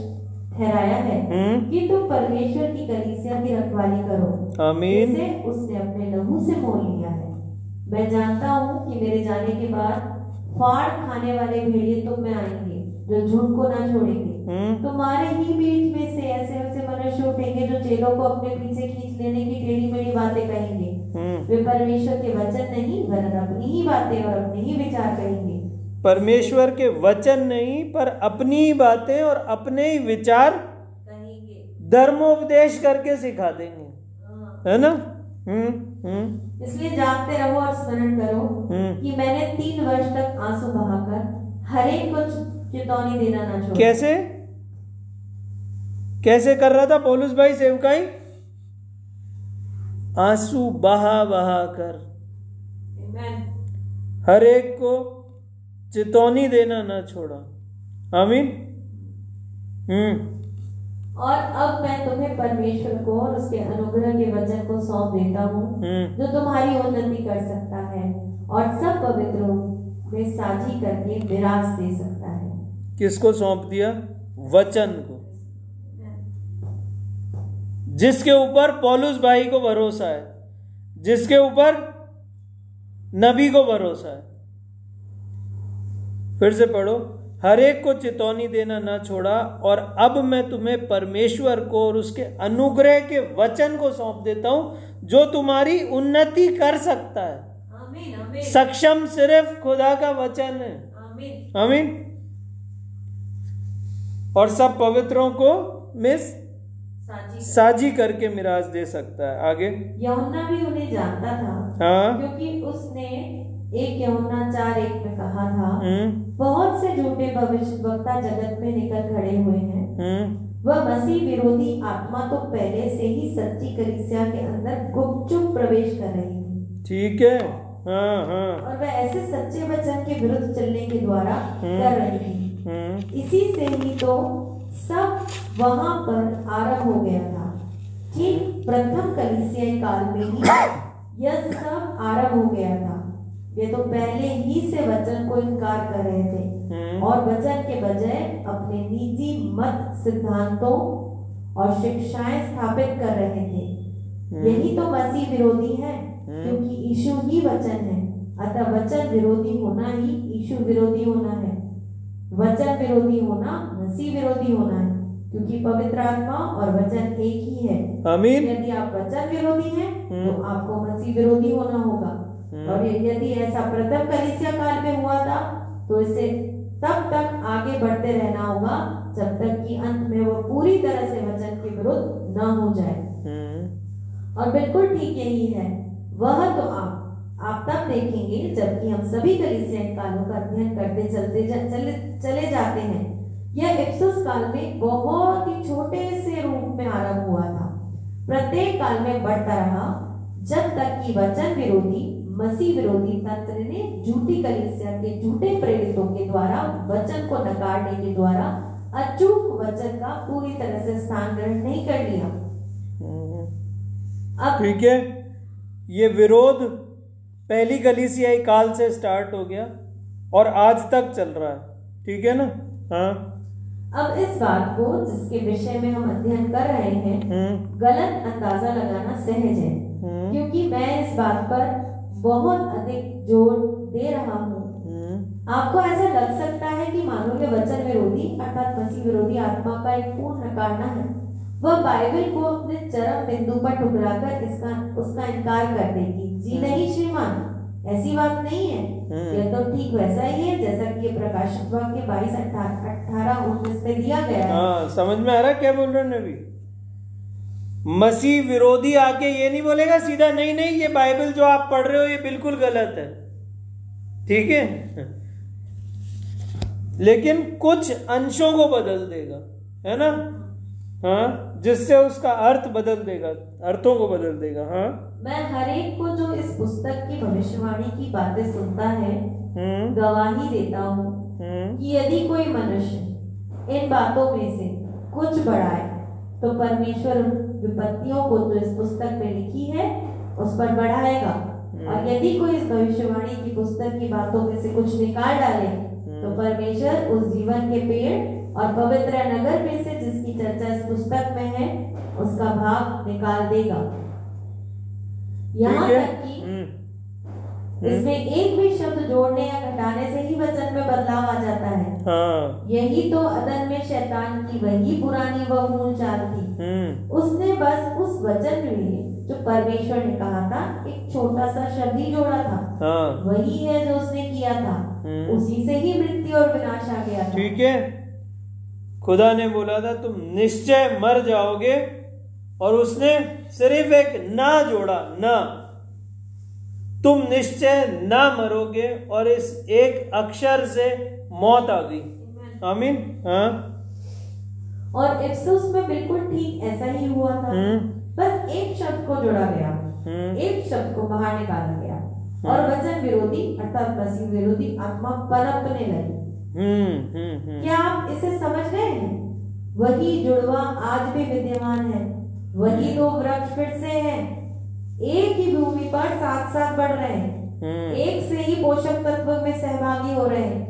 ठहराया है हम्म। कि तुम परमेश्वर की कलीसिया की रखवाली करो आमीन उसने अपने लहू से मोल लिया है। मैं जानता हूँ कि मेरे जाने के बाद फाड़ खाने वाले भेड़िए तुम में आएँगे। झुंड को ना छोड़ेंगे। हम्म। तुम्हारे ही बीच में से ऐसे ऐसे मनुष्य उठेंगे जो चेलों को अपने पीछे खींच लेने की टेढ़ी मेढ़ी बातें कहेंगे। हम्म। वे परमेश्वर के वचन नहीं वरन अपनी ही बातें और अपने ही विचार कहेंगे। परमेश्वर के वचन नहीं पर अपनी ही बातें और अपने ही विचार कहेंगे। धर्मोपदेश करके सिखा देंगे। हाँ। है ना? हम्म इसलिए जागते रहो और स्मरण करो कि मैंने तीन वर्ष तक आँसू बहाकर हरेक को चेतावनी देना ना छोड़ा। कैसे? कैसे कर रहा था पौलुस भाई सेवकाई? आँसू बहा बहा कर। हर एक को चेतौनी देना ना छोड़ा। आमीन? हम्म। और अब मैं तुम्हें परमेश्वर को और उसके अनुग्रह के वचन को सौंप देता हूँ हम्म। जो तुम्हारी उन्नति कर सकता है और सब पवित्रों में साझी करके विराज दे सकता है। किसको सौंप दिया? वचन को। जिसके ऊपर पौलुस भाई को भरोसा है जिसके ऊपर नबी को भरोसा है। फिर से पढ़ो हर एक को चेतौनी देना ना छोड़ा और अब मैं तुम्हें परमेश्वर को और उसके अनुग्रह के वचन को सौंप देता हूँ जो तुम्हारी उन्नति कर सकता है। आमीन आमीन। सक्षम सिर्फ़ खुदा का वचन है। आमीन। आमीन। और सब पवित्रों को मिस साझी साझी करके मिराज दे सकता है। आगे। यहुन्ना भी उन्हें जानता था हाँ। क्योंकि उसने एक यहुन्ना चार एक में कहा था हम्म। बहुत से झूठे भविष्य वक्ता जगत में निकल खड़े हुए हैं। हम्म। वह मसीह विरोधी आत्मा तो पहले से ही सच्ची कलीसिया के अंदर गुपचुप प्रवेश कर रही थी ठीक है। हाँ हाँ। और वह ऐसे सच्चे वचन के विरुद्ध चलने के द्वारा हम्म। कर रही थी इसी से ही तो सब वहाँ पर आरंभ हो गया था ठीक प्रथम कलीसिया काल में ही यह सब आरंभ हो गया था। ये तो पहले ही से वचन को इनकार कर रहे थे। और वचन के बजाय अपने निजी मत सिद्धांतों और शिक्षाएँ स्थापित कर रहे थे। यही तो मसीह विरोधी है क्योंकि यीशु ही वचन है। अतः वचन विरोधी होना ही यीशु विरोधी होना है। वचन विरोधी होना मसीह विरोधी होना है क्योंकि पवित्र आत्मा और वचन एक ही है। आमीन। यदि आप वचन विरोधी हैं तो हम्म। आपको मसीह विरोधी होना होगा। हम्म। और यदि ऐसा प्रथम कलिसिया काल में हुआ था तो इसे तब तक आगे बढ़ते रहना होगा जब तक कि अंत में वो पूरी तरह से वचन के विरुद्ध न हो जाए। हम्म। और बिल्कुल ठीक यही है वह तो आप आप तब देखेंगे जबकि हम सभी कलिसिया कालों का अध्ययन करते चलते जा, चले, चले जाते हैं। यह इप्सुस काल में बहुत ही छोटे से रूप में आरंभ हुआ था। प्रत्येक काल में बढ़ता रहा जब तक कि वचन विरोधी मसीह विरोधी तंत्र ने झूठी कलिसिया के झूठे प्रेरितों के द्वारा वचन को नकारने के द्वारा अचूक वचन का पूरी तरह से स्थान ग्रहण नहीं कर लिया हम्म। अब ठीक है ये विरोध पहली कलीसियाई काल से स्टार्ट हो गया और आज तक चल रहा है। ठीक है ना? हाँ। अब इस बात को जिसके विषय में हम अध्ययन कर रहे हैं हम्म। गलत अंदाज़ा लगाना सहज है हम्म। क्योंकि मैं इस बात पर बहुत अधिक ज़ोर दे रहा हूँ। हम्म। आपको ऐसा लग सकता है कि मानव के वचन विरोधी अर्थात मसीह विरोधी आत्मा का एक पूर्ण नकारना है। वह बाइबल को अपने चरम बिंदु पर ठुकराकर इसका उसका इनकार कर देगी। जी नहीं श्रीमान। ऐसी बात नहीं है। हम्म। यह तो ठीक वैसा ही है जैसा कि प्रकाशित वाक्य बाईस अठारह उन्नीस में दिया गया है। हाँ समझ में आ रहा क्या बोल रहे हैं नबी? मसीह विरोधी आके ये नहीं बोलेगा सीधा नहीं नहीं ये बाइबल जो आप पढ़ रहे हो ये बिल्कुल गलत है। ठीक है? लेकिन कुछ अंशों को बदल देगा है ना? हाँ जिससे उसका अर्थ बदल देगा अर्थों को बदल देगा हाँ? मैं हर एक को जो इस पुस्तक की भविष्यवाणी की बातें सुनता है हम्म। गवाही देता हूँ हम्म। कि यदि कोई मनुष्य इन बातों में से कुछ बढ़ाए तो परमेश्वर विपत्तियों को जो इस पुस्तक में लिखी है उस पर बढ़ाएगा। और यदि कोई इस भविष्यवाणी की पुस्तक की बातों में से कुछ निकाल डाले तो परमेश्वर उस जीवन के पेड़ और पवित्र नगर में से जिसकी चर्चा इस पुस्तक में है उसका भाग निकाल देगा। यहाँ तक कि इसमें एक भी शब्द जोड़ने या घटाने से ही वचन में बदलाव आ जाता है। हाँ। यही तो अदन में शैतान की वही पुरानी व मूल चाल थी। हम्म। उसने बस उस वचन में जो परमेश्वर ने कहा था एक छोटा सा शब्द ही जोड़ा था। हाँ। वही है जो उसने किया था। हम्म। उसी से ही मृत्यु और विनाश आ गया ठीक है। खुदा ने बोला था तुम निश्चय मर जाओगे और उसने सिर्फ़ एक ना जोड़ा ना। तुम निश्चय ना मरोगे और इस एक अक्षर से मौत आ गई। आमीन? हाँ। और इफ्सुस में बिल्कुल ठीक ऐसा ही हुआ था। हम्म। बस एक शब्द को जोड़ा गया। हम्म। एक शब्द को बाहर निकाला गया। और वचन विरोधी अर्थात मसीह विरोधी आत्मा पनपने लगी। हम्म हम्म हम्म। क्या आप इसे समझ रहे हैं? वही जुड़वा आज भी विद्यमान है। वही दो वृक्ष फिर से हैं। एक ही भूमि पर साथ साथ बढ़ रहे हैं। हम्म। एक से ही पोषक तत्व में सहभागी हो रहे हैं।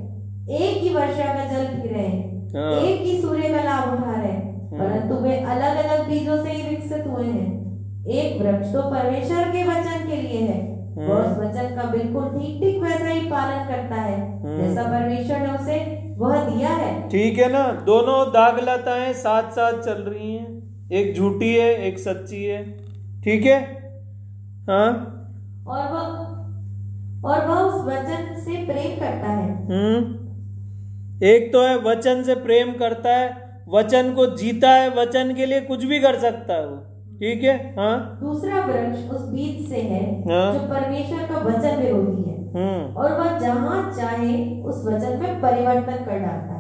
एक ही वर्षा का जल पी रहे हैं। हाँ। एक ही सूर्य का लाभ उठा रहे हैं। परंतु वे अलग अलग बीजों से ही विकसित हुए हैं। एक वृक्ष तो परमेश्वर के वचन के लिए है। वह उस वचन का बिल्कुल ठीक ठीक वैसा ही पालन करता है। जैसा परमेश्वर ने उसे वह दिया है। ठीक है ना? दोनों दाग दागलताएँ साथ साथ चल रही हैं। एक झूठी है एक सच्ची है। ठीक है? हाँ? और वह और वह उस वचन से प्रेम करता है। हम्म। एक तो है वचन से प्रेम करता है वचन को जीता है वचन के लिए कुछ भी कर सकता है वो। ठीक है? हाँ? दूसरा वृक्ष उस बीज से है हाँ। जो परमेश्वर का वचन विरोधी है। हम्म। और वह जहाँ चाहे उस वचन में परिवर्तन कर डालता है।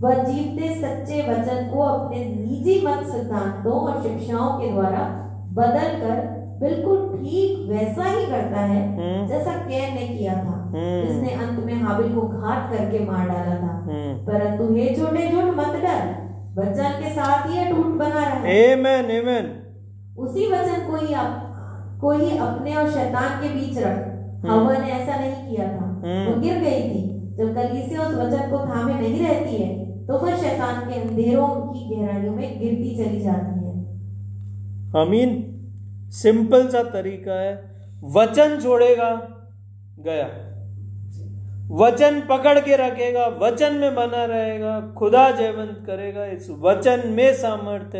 वह जीवते सच्चे वचन को अपने निजी मत सिद्धांतों और शिक्षाओं के द्वारा बदल कर बिल्कुल ठीक वैसा ही करता है हम्म। जैसा कैन ने किया था हम्म। जिसने अंत में हाबिल को घात करके मार डाला था। हम्म। परंतु हे छोटे झूठ मत डर। वचन के साथ ही अटूट बना रहे एमेन उसी वचन को ही आप को ही अपने और शैतान के बीच रख। हवा ने ऐसा नहीं किया था। वो गिर गई थी जब कलीसिया उस वचन को थामे नहीं रहती है। तो वह शैतान के अंधेरों की गहराइयों में गिरती चली जाती है। अमीन सिंपल सा तरीका है। वचन छोड़ेगा गया। वचन पकड़ के रखेगा वचन में बना रहेगा खुदा जयवंत करेगा। इस वचन में सामर्थ्य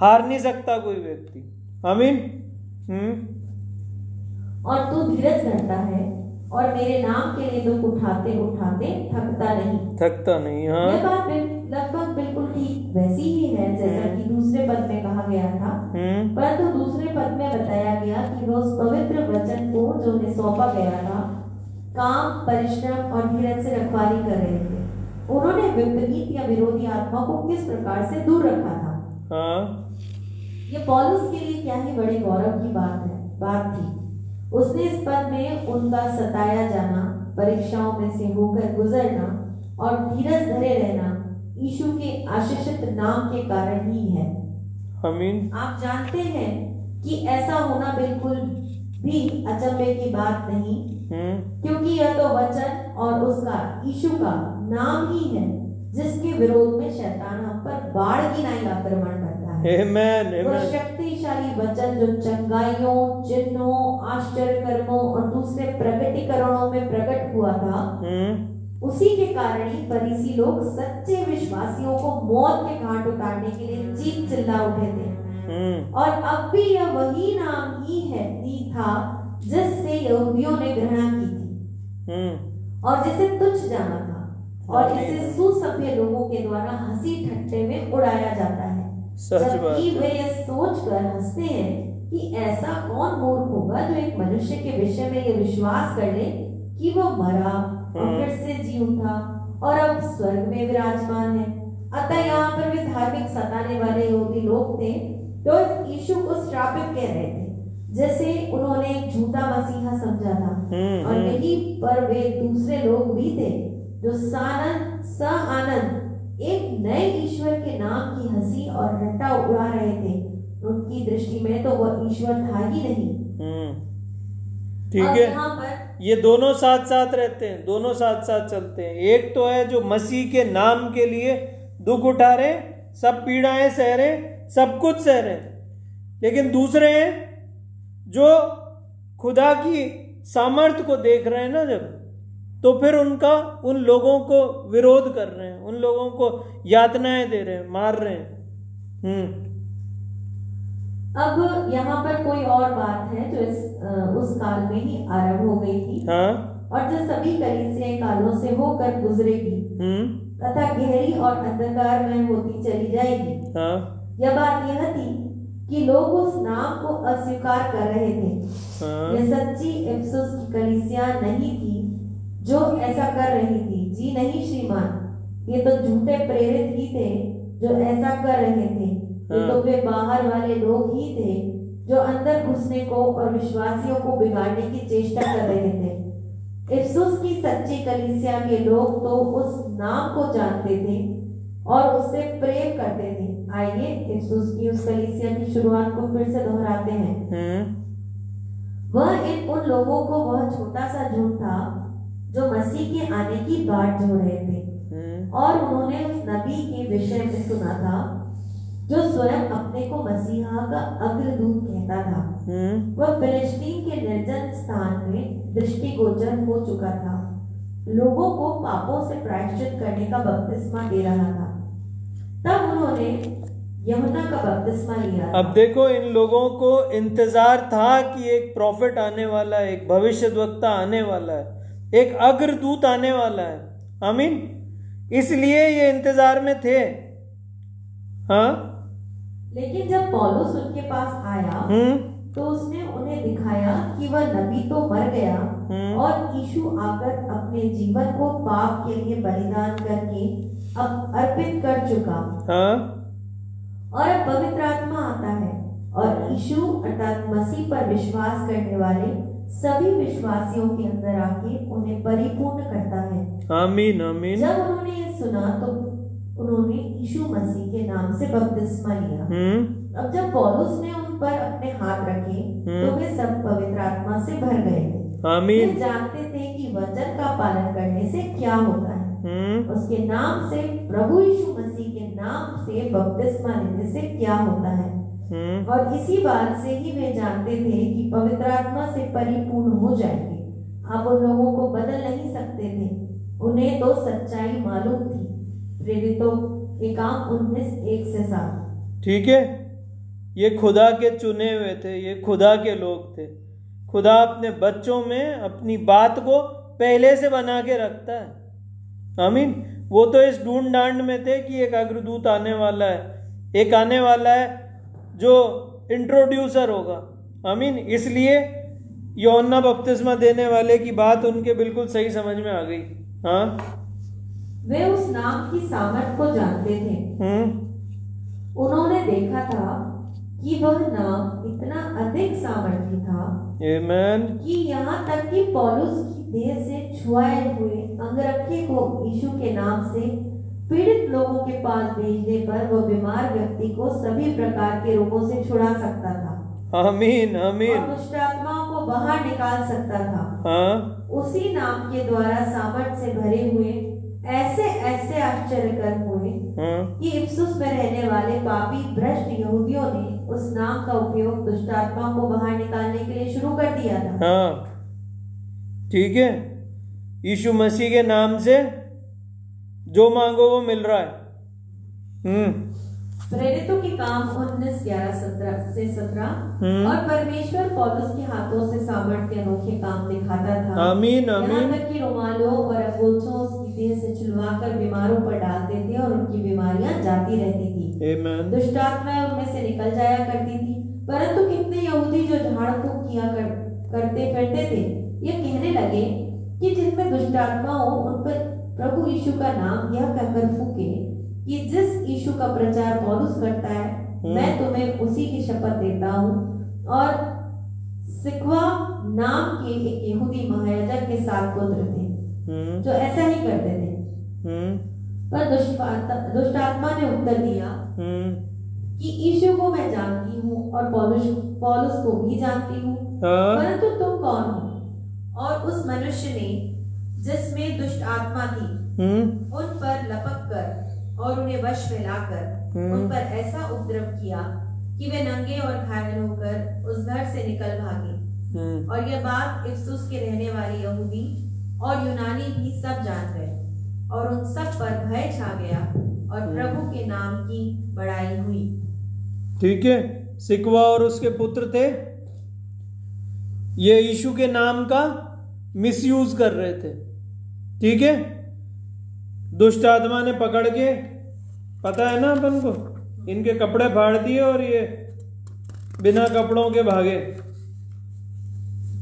हार नहीं सकता कोई व्यक्ति। आमीन। हम्म। और तू धीरज धरता है और मेरे नाम के लिए दुख उठाते उठाते थकता नहीं। थकता नहीं हाँ। यह बात लगभग बिल्कुल ठीक वैसी ही है जैसा कि दूसरे पद में कहा गया था। हम्म। परंतु दूसरे पद में बताया गया कि वह उस पवित्र वचन को जो उन्हें सौंपा गया था काम परिश्रम और धीरज से रखवाली कर रहे थे। उन्होंने विपरीत या विरोधी आत्मा को किस प्रकार से दूर रखा था? हाँ। ये पौलुस के लिए क्या ही बड़े गौरव की बात है बात थी। उसने इस पद में उनका सताया जाना परीक्षाओं में से होकर गुजरना और धीरज धरे रहना यीशु के आशीषित नाम के कारण ही है। अमीन आप जानते हैं कि ऐसा होना बिल्कुल भी अचंभे की बात नहीं हम्म। क्योंकि यह तो वचन और उसका यीशु का नाम ही है जिसके विरोध में शैतान हम पर बाढ़ की नाई आक्रमण Amen, amen. शक्तिशाली वचन जो चंगाइयों चिन्हों आश्चर्य कर्मों और दूसरे प्रगटीकरणों में प्रकट हुआ था हम्म। उसी के कारण ही फरीसी लोग सच्चे विश्वासियों को मौत के घाट उतारने के लिए चीख चिल्ला उठे थे। हम्म। और अब भी यह वही नाम ही है ही था जिससे यहूदियों ने घृणा की थी। हम्म। और जिसे तुच्छ जाना था और इसे सुसभ्य लोगों के द्वारा हँसी ठट्टे में उड़ाया जाता है। जबकि है। वे यह सोचकर हँसते हैं कि ऐसा कौन मूर्ख होगा जो एक मनुष्य के विषय में यह विश्वास कर ले कि वह मरा और हम्म। फिर से जी उठा और अब स्वर्ग में विराजमान है अतः यहाँ पर वे धार्मिक सताने वाले यहूदी लोग थे जो यीशु को श्रापित कह रहे थे जैसे उन्होंने एक झूठा मसीहा समझा था हम्म और हम्म यही पर वे दूसरे लोग भी थे जो सानंद स आनंद एक नए ईश्वर के नाम की हँसी और रट्टा उड़ा रहे थे। उनकी दृष्टि में तो वह ईश्वर था ही नहीं। हम्म। ठीक है। यहाँ पर ये दोनों साथ साथ रहते हैं दोनों साथ साथ चलते हैं। एक तो है जो मसीह के नाम के लिए दुख उठा रहे सब पीड़ाएँ सह रहे सब कुछ सह रहे। लेकिन दूसरे हैं जो खुदा की सामर्थ्य को देख रहे हैं ना जब तो फिर उनका उन लोगों को विरोध कर रहे हैं उन लोगों को यातनाएँ दे रहे हैं मार रहे हैं। हम्म। अब यहाँ पर कोई और बात है जो इस उस काल में ही आरंभ हो गई थी। हाँ। और जो सभी कलीसियाएँ कालों से होकर गुजरेगी हम्म। तथा गहरी और अंधकार में होती चली जाएगी। हाँ। यह बात यह थी कि लोग उस नाम को अस्वीकार कर रहे थे। हाँ। यह सच्ची इफ्सुस की कलीसिया नहीं थी जो ऐसा कर रही थी जी नहीं श्रीमान। ये तो झूठे प्रेरित ही थे जो ऐसा कर रहे थे। ये तो वे बाहर वाले लोग ही थे जो अंदर घुसने को और विश्वासियों को बिगाड़ने की चेष्टा कर रहे थे। इफ्सुस की सच्ची कलीसिया के लोग तो उस नाम को जानते थे और उससे प्रेम करते थे। आइए इफ्सुस की उस कलीसिया की शुरुआत को फिर से दोहराते हैं। हम्म वह इन उन लोगों को वह छोटा सा झूठ था जो मसीह के आने की बाट जो रहे थे। हम्म। और उन्होंने उस नबी के विषय में सुना था जो स्वयं अपने को मसीहा का अग्रदूत कहता था। हम्म। वह फिलिस्तीन के निर्जन स्थान में दृष्टिगोचर हो चुका था। लोगों को पापों से प्रायश्चित करने का बपतिस्मा दे रहा था। तब उन्होंने यमुना का बपतिस्मा लिया अब देखो इन लोगों को इंतज़ार था कि एक प्रॉफिट आने वाला है एक भविष्यद्वक्ता आने वाला है। एक अग्रदूत आने वाला है। आमीन? इसलिए ये इंतज़ार में थे। हाँ? लेकिन जब पौलुस उनके पास आया हम्म। तो उसने उन्हें दिखाया कि वह नबी तो मर गया हम्म। और यीशु आकर अपने जीवन को पाप के लिए बलिदान करके अब अर्पित कर चुका। हाँ? और अब पवित्र आत्मा आता है और यीशु अर्थात मसीह पर विश्वास करने वाले सभी विश्वासियों के अंदर आके उन्हें परिपूर्ण करता है। आमीन आमीन। जब उन्होंने ये सुना तो उन्होंने यीशु मसीह के नाम से बपतिस्मा लिया। हम्म। अब जब पौलुस ने उन पर अपने हाथ रखे तो वे सब पवित्र आत्मा से भर गए। आमीन। जानते थे कि वचन का पालन करने से क्या होता है। हम्म। उसके नाम से प्रभु यीशु मसीह के नाम से बपतिस्मा लेने से क्या होता है। हम्म और इसी बात से ही वे जानते थे कि पवित्र आत्मा से परिपूर्ण हो जाएँगे। आप उन लोगों को बदल नहीं सकते थे। उन्हें तो सच्चाई मालूम थी। प्रेरितों के काम उन्नीस एक से सात। ठीक है? ये खुदा के चुने हुए थे ये खुदा के लोग थे। खुदा अपने बच्चों में अपनी बात को पहले से बना के रखता है। आमीन। वो तो इस ढूंढ डांड में थे कि एक अग्रदूत आने वाला है। एक आने वाला है जो इंट्रोड्यूसर होगा। आमीन इसलिए यौना बपतिस्मा देने वाले की बात उनके बिल्कुल सही समझ में आ गई। हाँ? वे उस नाम की सामर्थ को जानते थे। हम्म। उन्होंने देखा था कि वह नाम इतना अधिक सामर्थ्य था आमेन कि यहाँ तक कि पौलुस की देह से छुआए हुए अंगरखे को यीशु के नाम से पीड़ित लोगों के पास भेजने पर वह बीमार व्यक्ति को सभी प्रकार के रोगों से छुड़ा सकता था। आमीन और आमीन दुष्ट को बाहर निकाल सकता था। हाँ। उसी नाम के द्वारा सामर्थ से भरे हुए ऐसे ऐसे आश्चर्य कर्म हुए हाँ। कि इफ्सुस में रहने वाले पापी भ्रष्ट यहूदियों ने उस नाम का उपयोग दुष्ट आत्माओं को बाहर निकालने के लिए शुरू कर दिया था। हाँ। ठीक है। यीशु मसीह के नाम से जो मांगो वो मिल रहा है। हम्म। प्रेरितों के काम उन्नीस ग्यारह सत्रह से सत्रह हम्म। और परमेश्वर पौलुस के हाथों से सामर्थ्य अनोखे काम दिखाता था। आमीन यहाँ आमीन। तक कि रुमालों और अंगोछों उसकी देह से छुलवाकर बीमारों पर डालते थे और उनकी बीमारियाँ जाती रहती थी। दुष्ट आत्माएँ उनमें से निकल जाया करती थी। परंतु कितने यहूदी जो झाड़ फूक किया कर, करते फिरते थे ये कहने लगे कि जिनमें दुष्ट आत्मा हो उन पर प्रभु यीशु का नाम यह कहकर फूके कि जिस यीशु का प्रचार पौलुस करता है मैं तुम्हें उसी की शपथ देता हूँ। और सिकवा नाम के एक यहूदी महायाजक के सात पुत्र थे हम्म। जो ऐसा ही करते थे। हम्म। पर दुष्ट आत्मा ने उत्तर दिया हम्म। कि यीशु को मैं जानती हूँ और पौलुस पौलुस को भी जानती हूँ हाँ। परंतु तुम कौन हो? और उस मनुष्य ने जिसमें दुष्ट आत्मा थी। हम्म। उन पर लपक कर और उन्हें वश में लाकर हम्म। उन पर ऐसा उपद्रव किया कि वे नंगे और घायल होकर उस घर से निकल भागे। हम्म। और यह बात इफ्सुस के रहने वाले यहूदी और यूनानी भी सब जान गए और उन सब पर भय छा गया और प्रभु के नाम की बड़ाई हुई। ठीक है सिकवा और उसके पुत्र थे। ये यीशु के नाम का मिसयूज कर रहे थे। ठीक है? दुष्ट आत्मा ने पकड़ के पता है ना अपन को? इनके कपड़े फाड़ दिए और ये बिना कपड़ों के भागे।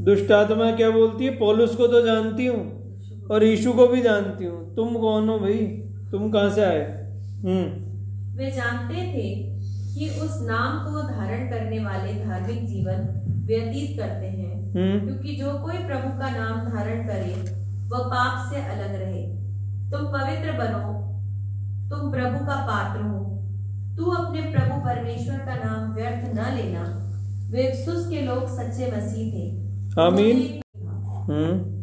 दुष्ट आत्मा क्या बोलती है? पौलुस को तो जानती हूँ और यीशु को भी जानती हूँ। तुम कौन हो भाई? तुम कहाँ से आए? हम्म। वे जानते थे कि उस नाम को धारण करने वाले धार्मिक जीवन व्यतीत करते हैं हम्म। क्योंकि जो कोई प्रभु का नाम धारण करे वह पाप से अलग रहे। तुम पवित्र बनो तुम प्रभु का पात्र हो। तू अपने प्रभु परमेश्वर का नाम व्यर्थ न लेना। वे के लोग सच्चे मसीह थे। आमीन। हम्म।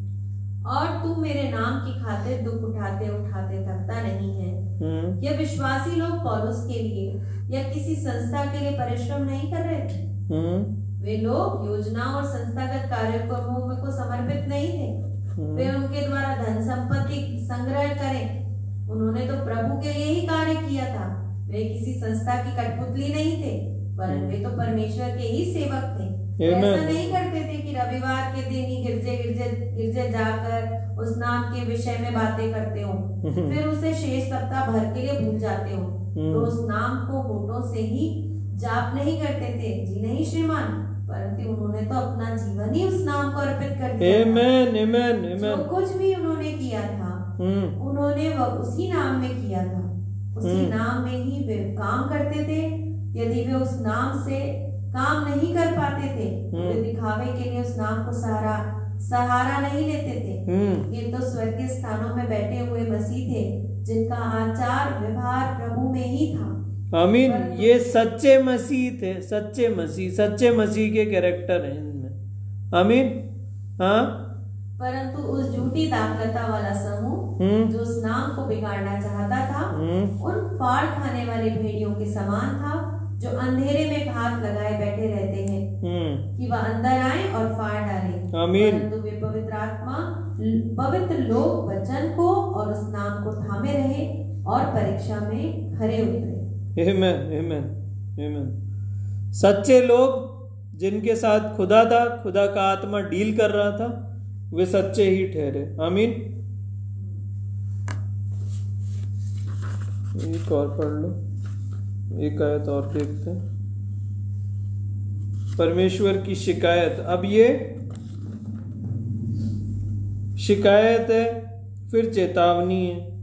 और तू मेरे नाम की खातिर दुख उठाते उठाते थकता नहीं है। हम्म। यह विश्वासी लोग पौलुस के लिए या किसी संस्था के लिए परिश्रम नहीं कर रहे थे? हम्म। वे लोग योजना और संस्थागत कार्यक्रमों को समर्पित नहीं थे। वे हम्म उनके द्वारा धन संपत्ति संग्रह करें। उन्होंने तो प्रभु के लिए ही कार्य किया था। वे किसी संस्था की कठपुतली नहीं थे वरन वे तो परमेश्वर के ही सेवक थे। ऐसा नहीं करते थे कि रविवार के दिन ही गिरजे गिरजे गिरजे जाकर उस नाम के विषय में बातें करते हो। फिर उसे शेष सप्ताह भर के लिए भूल जाते हो। तो उस नाम को होठों से ही जाप नहीं करते थे जी नहीं श्रीमान? परंतु उन्होंने तो अपना जीवन ही उस नाम को अर्पित कर दिया था। Amen, amen, जो कुछ भी उन्होंने किया था हम्म। उन्होंने वह उसी नाम में किया था। उसी हम्म। नाम में ही वे काम करते थे। यदि वे उस नाम से काम नहीं कर पाते थे तो वे हम्म। दिखावे के लिए उस नाम को सहारा सहारा नहीं लेते थे। ये तो स्वर्गीय स्थानों में बैठे हुए मसीह थे जिनका आचार व्यवहार प्रभु में ही था। आमीन ये सच्चे मसीह थे सच्चे मसीह सच्चे मसीह के कैरेक्टर हैं इनमें। आमीन? हाँ? परंतु उस झूठी दाखलता वाला समूह हम्म। जो उस नाम को बिगाड़ना चाहता था हम्म। उन फाड़ खाने वाली भेड़ियों के समान था जो अंधेरे में घात लगाए बैठे रहते हैं हम्म। कि वह अंदर आए और फाड़ डाले। आमीन। परंतु वे पवित्र आत्मा पवित्र लोग वचन को और उस नाम को थामे रहे और परीक्षा में खरे उतरे। Amen, amen, amen. सच्चे लोग जिनके साथ खुदा था खुदा का आत्मा डील कर रहा था वे सच्चे ही ठहरे। आमीन। एक और पढ़ लो। एक आयत और देखते परमेश्वर की शिकायत। अब ये शिकायत है फिर चेतावनी है।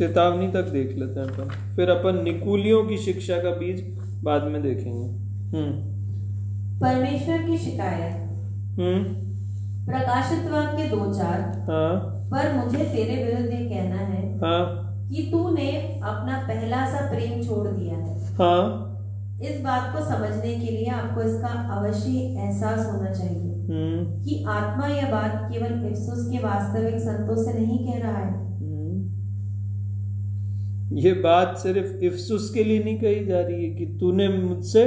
चेतावनी तक देख लेते हैं अपन। फिर अपन निकुलियों की शिक्षा का बीज बाद में देखेंगे। हम्म। परमेश्वर की शिकायत। हम्म। प्रकाशित वाक्य दो चार। हाँ। पर मुझे तेरे विरुद्ध ये कहना है हाँ। कि तूने अपना पहला सा प्रेम छोड़ दिया है। हाँ। इस बात को समझने के लिए आपको इसका अवश्य एहसास होना चाहिए हम्म। कि आत्मा यह बात केवल इफ्सुस के वास्तविक संतों से नहीं कह रहा है। ये बात सिर्फ़ इफ्सुस के लिए नहीं कही जा रही है कि तूने मुझसे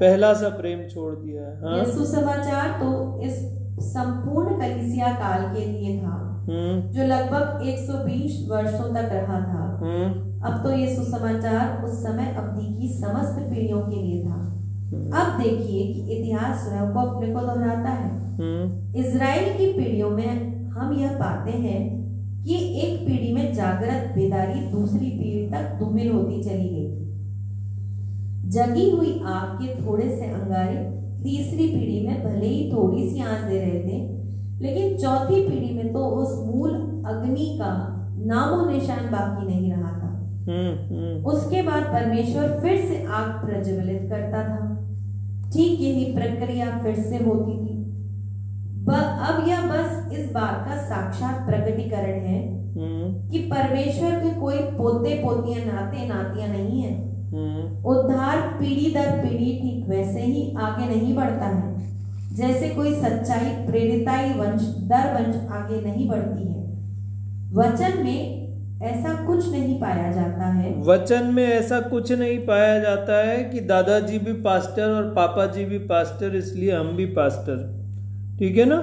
पहला सा प्रेम छोड़ दिया है हाँ? यह सुसमाचार तो इस संपूर्ण कलिसिया काल के लिए था हम्म। जो लगभग 120 वर्षों तक रहा था। हम्म। अब तो ये सुसमाचार उस समय अवधि की समस्त पीढ़ियों के लिए था। हम्म, अब देखिए कि इतिहास स्वयं को अपने को दोहराता है। इज़राइल की पीढ़ियों में हम यह पाते हैं कि एक पीढ़ी में जागृत बेदारी दूसरी पीढ़ी तक धूमिल होती चली गई। जगी हुई आग के थोड़े से अंगारे तीसरी पीढ़ी में भले ही थोड़ी सी आँच दे रहे थे लेकिन चौथी पीढ़ी में तो उस मूल अग्नि का नामो निशान बाकी नहीं रहा था। हम्म हम्म। उसके बाद परमेश्वर फिर से आग प्रज्वलित करता था। ठीक यही प्रक्रिया फिर से होती अब यह बस इस बात का साक्षात प्रकटीकरण है हम्म। कि परमेश्वर के कोई पोते पोतियाँ नाते नातियाँ नहीं है। हम्म। उद्धार पीढ़ी दर पीढ़ी ठीक वैसे ही आगे नहीं बढ़ता है। जैसे कोई सच्चाई प्रेरिताई वंश दर वंश आगे नहीं बढ़ती है। वचन में ऐसा कुछ नहीं पाया जाता है। वचन में ऐसा कुछ नहीं पाया जाता है कि दादाजी भी पास्टर और पापा जी भी पास्टर इसलिए हम भी पास्टर ठीक है ना?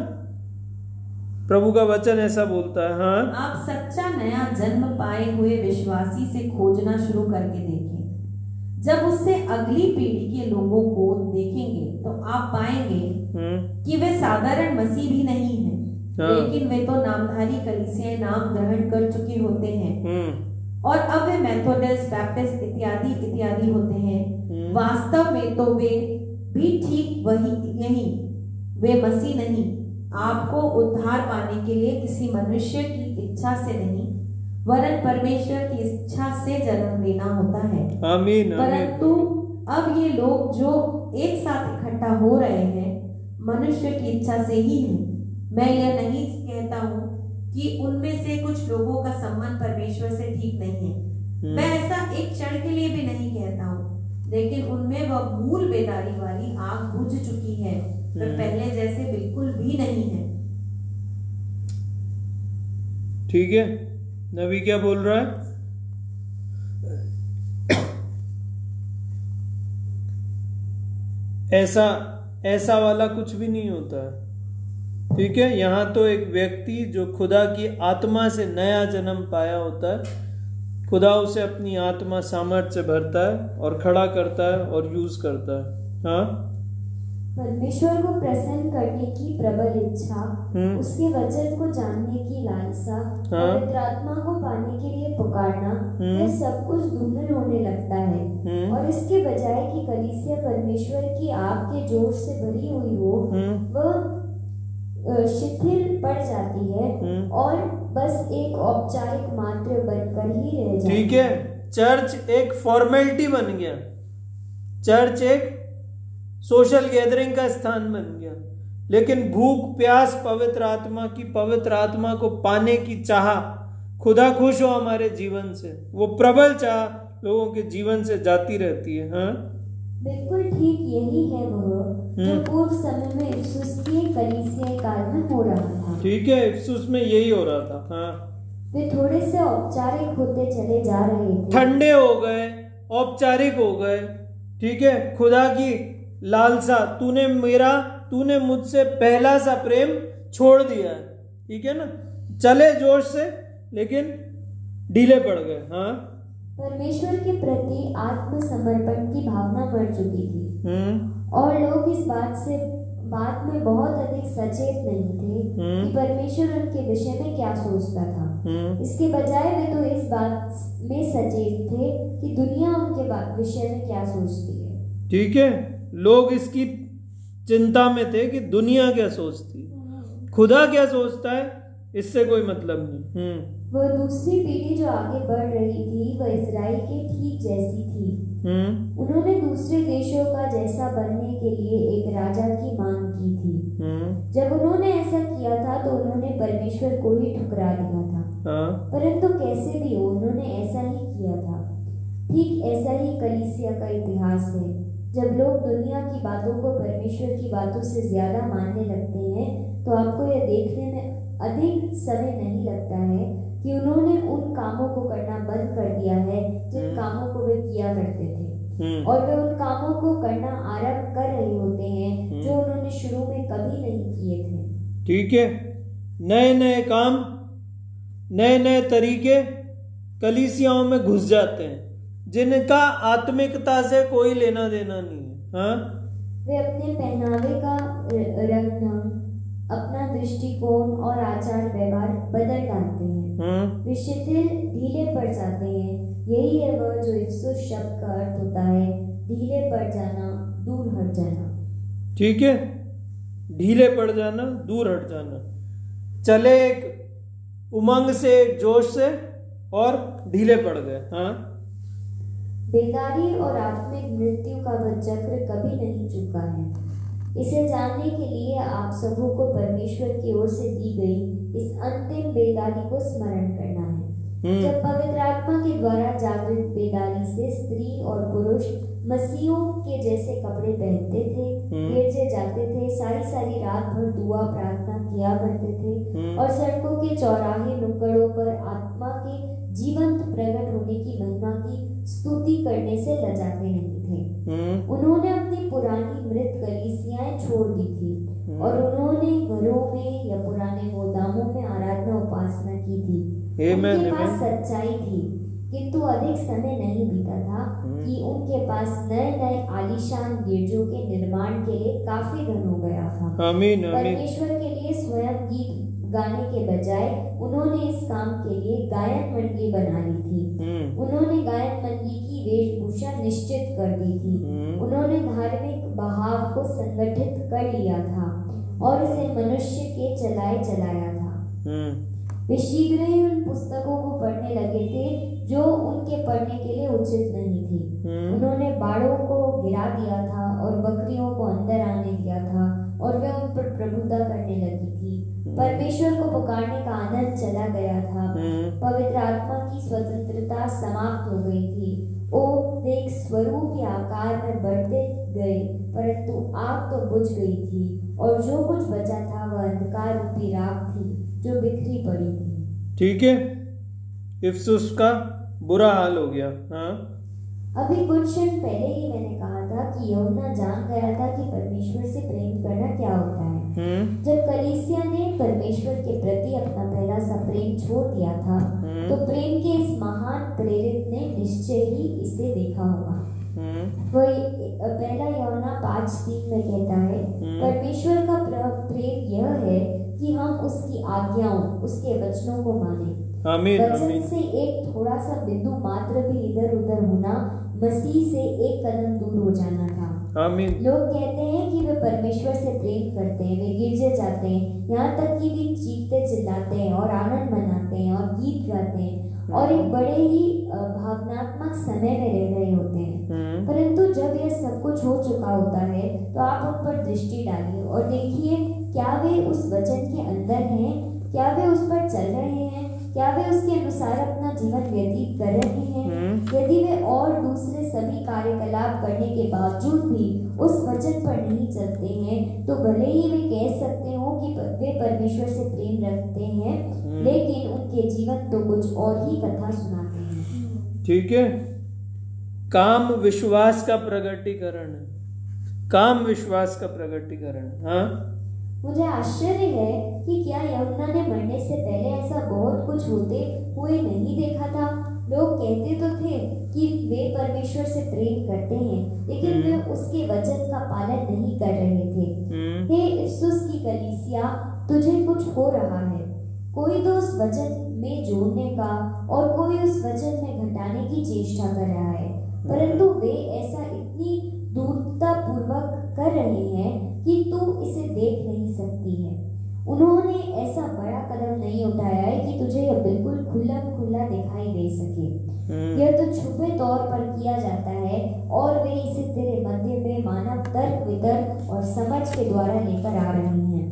प्रभु का वचन ऐसा बोलता है हाँ। आप सच्चा नया जन्म पाए हुए विश्वासी से खोजना शुरू करके देखें जब उससे अगली पीढ़ी के लोगों को देखेंगे तो आप पाएँगे हम्म। कि वे साधारण मसीह भी नहीं हैं हाँ। लेकिन वे तो नामधारी कलीसियाएँ नाम ग्रहण कर चुके होते हैं। हम्म। और अब वे मेथोडिस्ट बैप्टिस्ट इत्यादि इत्यादि होते हैं। हम्म। वास्तव में तो वे भी ठीक वही यही। वे मसीह नहीं। आपको उद्धार पाने के लिए किसी मनुष्य की इच्छा से नहीं वरन परमेश्वर की इच्छा से जन्म लेना होता है। आमीन आमीन। परंतु अब ये लोग जो एक साथ इकट्ठा हो रहे हैं मनुष्य की इच्छा से ही है। मैं यह नहीं कहता हूँ कि उनमें से कुछ लोगों का संबंध परमेश्वर से ठीक नहीं है। मैं ऐसा एक क्षण के लिए भी नहीं कहता हूँ लेकिन उनमें वह मूल बेदारी वाली आग बुझ चुकी है। वे हम्म। पहले जैसे बिल्कुल भी नहीं है। ठीक है? नबी क्या बोल रहा है? ऐसा ऐसा वाला कुछ भी नहीं होता। है ठीक है? यहाँ तो एक व्यक्ति जो खुदा की आत्मा से नया जन्म पाया होता है खुदा उसे अपनी आत्मा सामर्थ्य से भरता है और खड़ा करता है और यूज़ करता है। हाँ? परमेश्वर को प्रसन्न करने की प्रबल इच्छा हम्म। उसके वचन को जानने की लालसा हाँ। पवित्र आत्मा को पाने के लिए पुकारना हम्म। यह सब कुछ धूमिल होने लगता है। हम्म। और इसके बजाय कि कलीसिया परमेश्वर की आग के जोश से भरी हुई हो वह शिथिल पड़ जाती है और बस एक औपचारिक मात्र बनकर ही रह जाती ठीक है। चर्च एक फॉर्मेलिटी बन गया। चर्च एक सोशल गैदरिंग का स्थान बन गया। लेकिन भूख प्यास पवित्र आत्मा की पवित्र आत्मा को पाने की चाह खुदा खुश हो हमारे जीवन से। वो प्रबल चाह लोगों के जीवन से जाती रहती है हाँ? बिल्कुल ठीक यही है वह जो हम्म। पूर्व समय में इफ्सुस के कलीसिया काल में हो रहा था। ठीक है इफ्सुस में यही हो रहा था हाँ। वे थोड़े से औपचारिक होते चले जा रहे थे। ठंडे हो गए औपचारिक हो गए ठीक है? खुदा की लालसा तूने मेरा तूने मुझसे पहला सा प्रेम छोड़ दिया है। ठीक है ना? चले जोश से लेकिन ढीले पड़ गए हाँ? परमेश्वर के प्रति आत्मसमर्पण की भावना मर चुकी थी। हम्म। और लोग इस बात से बात में बहुत अधिक सचेत नहीं थे हम्म। कि परमेश्वर उनके विषय में क्या सोचता था। हम्म। इसके बजाय वे तो इस बात में सचेत थे कि दुनिया उनके विषय में क्या सोचती है। ठीक है? लोग इसकी चिंता में थे कि दुनिया क्या सोचती। खुदा क्या सोचता है इससे कोई मतलब नहीं। हम्म। वह दूसरी पीढ़ी जो आगे बढ़ रही थी वह इसराइल के ठीक जैसी थी। हम्म। उन्होंने दूसरे देशों का जैसा बनने के लिए एक राजा की मांग की थी। हम्म। जब उन्होंने ऐसा किया था तो उन्होंने परमेश्वर को ही ठुकरा दिया था। हाँ। परंतु कैसे भी हो उन्होंने ऐसा ही किया था। ठीक ऐसा ही कलीसिया का इतिहास है। जब लोग दुनिया की बातों को परमेश्वर की बातों से ज़्यादा मानने लगते हैं तो आपको यह देखने में अधिक समय नहीं लगता है कि उन्होंने उन कामों को करना बंद कर दिया है जिन हम्म। कामों को वे किया करते थे। हम्म। और वे उन कामों को करना आरंभ कर रहे होते हैं हम्म। जो उन्होंने शुरू में कभी नहीं किए थे। ठीक है। नए नए काम नए नए तरीके कलीसियाओं में घुस जाते हैं। जिनका आत्मिकता से कोई लेना देना नहीं है हाँ? वे अपने पहनावे का र- रंग अपना दृष्टिकोण और आचार व्यवहार बदल डालते हैं। हाँ? वे शिथिल ढीले पड़ जाते हैं। यही है वह जो इफ्सुस शब्द का अर्थ होता है ढीले पड़ जाना दूर हट जाना। ठीक है? ढीले पड़ जाना दूर हट जाना। चले एक उमंग से एक जोश से और ढीले पड़ गए हाँ? बेदारी और आत्मिक मृत्यु का वह चक्र कभी नहीं चुका है। इसे जानने के लिए आप सबों को परमेश्वर की ओर से दी गई इस अंतिम बेदारी को स्मरण करना है। हम्म। जब पवित्र आत्मा के द्वारा जागृत बेदारी से स्त्री और पुरुष मसीहों के जैसे कपड़े पहनते थे हम्म। गिरजे जाते थे सारी सारी रात भर दुआ प्रार्थना किया करते थे हम्म। और सड़कों के चौराहे नुक्कड़ों पर आत्मा के जीवंत प्रकट होने की महिमा की स्तुति करने से लजाते नहीं थे। हम्म। उन्होंने अपनी पुरानी मृत कलीसियाएँ छोड़ दी थी और उन्होंने घरों में या पुराने गोदामों में आराधना उपासना की थी। Amen, उनके पास सच्चाई थी किंतु अधिक समय नहीं बीता था हम्म। कि उनके पास नए नए आलीशान गिरजों के निर्माण के लिए काफ़ी धन हो गया था। परमेश्वर के लिए स्वयं गीत गाने के बजाय उन्होंने इस काम के लिए गायन मंडली बना ली थी। हम्म। उन्होंने गायन मंडली की वेशभूषा निश्चित कर दी थी। हम्म। उन्होंने धार्मिक बहाव को संगठित कर लिया था और उसे मनुष्य के चलाए चलाया था। हम्म। वे शीघ्र ही उन पुस्तकों को पढ़ने लगे थे जो उनके पढ़ने के लिए उचित नहीं थी। उन्होंने बाड़ों को गिरा दिया था और बकरियों को अंदर आने दिया था और वे उन पर प्रभुता करने लगी थी। परमेश्वर को पुकारने का आनंद चला गया था। हम्म। पवित्र आत्मा की स्वतंत्रता समाप्त हो गई थी। ओ वे एक स्वरूप के आकार में बढ़ते गए परंतु आग तो बुझ गई थी और जो कुछ बचा था वह अंधकार रूपी राख थी जो बिखरी पड़ी थी। ठीक है? इफ्सुस का बुरा हाल हो गया हाँ? अभी कुछ क्षण पहले ही मैंने कहा था कि यमुना जान गया था कि परमेश्वर से प्रेम करना क्या होता है। जब कलीसिया ने परमेश्वर के प्रति अपना पहला सा प्रेम छोड़ दिया था हम्म। तो प्रेम के इस महान प्रेरित ने निश्चय ही इसे देखा होगा। हम्म। वह पहला यौना पाँच तीन में कहता है हम्म। परमेश्वर का प्रेम यह है कि हम उसकी आज्ञाओं उसके वचनों को माने। आमीन वचन से एक थोड़ा सा बिंदु मात्र भी इधर उधर होना मसीह से एक कदम दूर हो जाना था। आमीन। लोग कहते हैं परमेश्वर से प्रेम करते हैं वे गिरजे जाते हैं यहाँ तक कि वे चीखते चिल्लाते हैं और आनंद मनाते हैं और गीत गाते हैं और एक बड़े ही भावनात्मक समय में रह रहे होते हैं। हम्म। परंतु जब यह सब कुछ हो चुका होता है तो आप उन पर दृष्टि डालिए और देखिए क्या वे उस वचन के अंदर हैं? क्या वे उस पर चल रहे हैं? क्या वे उसके अनुसार अपना जीवन व्यतीत कर रहे हैं? हम्म। यदि वे और दूसरे सभी कार्यकलाप करने के बावजूद भी उस वचन पर नहीं चलते हैं तो भले ही वे कह सकते हो कि वे परमेश्वर से प्रेम रखते हैं लेकिन उनके जीवन तो कुछ और ही कथा सुनाते हैं। ठीक है? काम विश्वास का प्रगटीकरण। है काम विश्वास का प्रगटीकरण है हाँ? मुझे आश्चर्य है कि क्या यमुना ने मरने से पहले ऐसा बहुत कुछ होते हुए नहीं देखा था? लोग कहते तो थे कि वे परमेश्वर से प्रेम करते हैं लेकिन वे उसके वचन का पालन नहीं कर रहे थे। हम्म। हे इफ्सुस की कलीसिया तुझे कुछ हो रहा है। कोई तो उस वचन में जोड़ने का और कोई उस वचन में घटाने की चेष्टा कर रहा है। परंतु वे ऐसा इतनी दूरता पूर्वक कर रहे हैं कि तू इसे देख नहीं सकती है। उन्होंने ऐसा बड़ा कदम नहीं उठाया है कि तुझे यह बिल्कुल खुला खुला दिखाई दे सके। हम्म। यह तो छुपे तौर पर किया जाता है और वे इसे तेरे मध्य में मानव तर्क वितर्क और समझ के द्वारा लेकर आ रही हैं।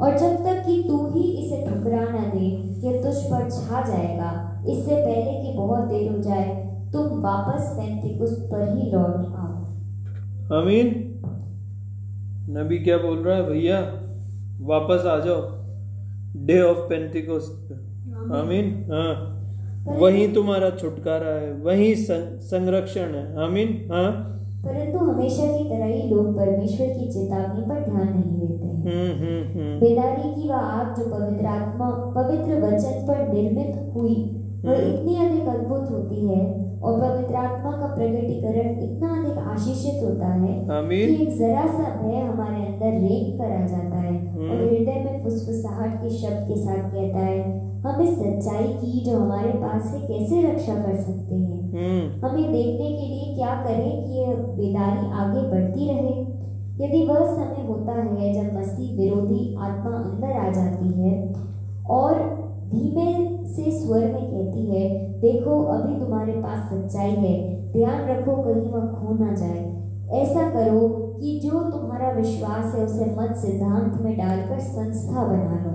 और जब तक कि तू ही इसे ठुकरा न दे यह तुझ पर छा जाएगा इससे पहले कि बहुत देर हो जाए तुम वापस पेंटिकुस्त पर ही लौट आओ। आमीन नबी क्या बोल रहा है भैया? वापस आ जाओ। डे ऑफ़ पेंटिकोस्ट पे आमीन हाँ। वही तुम्हारा छुटकारा है वही संरक्षण है। आमीन हाँ। परंतु हमेशा की तरह ही लोग परमेश्वर की चेतावनी पर ध्यान नहीं देते हैं। हम्म हम्म हम्म। बेदारी की वह आग जो पवित्र आत्मा पवित्र वचन पर निर्मित हुई वह हम्म। इतनी अधिक अद्भुत होती है और पवित्र आत्मा का प्रकटीकरण इतना अधिक आशीषित होता है कि एक जरा सा भय हमारे अंदर रेंग कर आ जाता है हम्म। और हृदय में फुसफुसाहट के शब्द के साथ कहता है हम इस सच्चाई की जो हमारे पास है कैसे रक्षा कर सकते हैं हम्म हमें देखने के लिए क्या करें कि यह बेदारी आगे बढ़ती रहे यदि वह समय होता है जब मसीह विरोधी आत्मा अंदर आ जाती है और धीमे से स्वर में कहती है देखो अभी तुम्हारे पास सच्चाई है। ध्यान रखो कहीं वह खो ना जाए। ऐसा करो कि जो तुम्हारा विश्वास है उसे मत सिद्धांत में डालकर संस्था बना लो।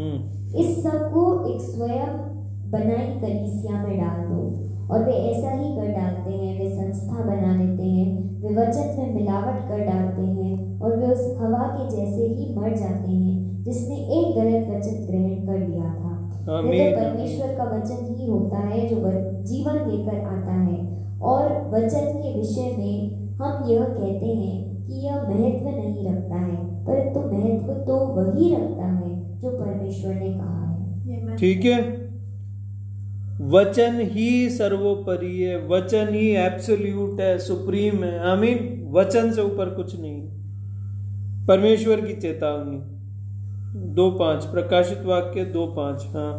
हम्म। इस सबको एक स्वयं बनाई कलीसिया में डाल दो। और वे ऐसा ही कर डालते हैं वे संस्था बना लेते हैं वे वचन में मिलावट कर डालते हैं और वे उस हवा के जैसे ही मर जाते हैं जिसने एक गलत वचन ग्रहण कर लिया था। परमेश्वर का वचन ही होता है जो जीवन लेकर आता है। और वचन के विषय में हम यह कहते हैं कि यह महत्व नहीं रखता है परंतु तो महत्व तो वही रखता है जो परमेश्वर ने कहा है। ठीक है? वचन ही सर्वोपरि है वचन ही एब्सोल्यूट है सुप्रीम है। आमीन। वचन से ऊपर कुछ नहीं। परमेश्वर की चेतावनी। दो पाँच प्रकाशित वाक्य दो पाँच हाँ।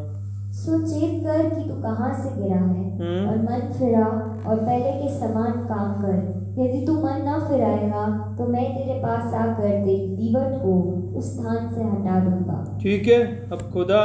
सो चेत कर कि तू कहाँ से गिरा है हम्म। और मन फिरा और पहले के समान काम कर। यदि तू मन न फिराएगा तो मैं तेरे पास आकर तेरी दीवट को उस स्थान से हटा दूँगा। ठीक है अब खुदा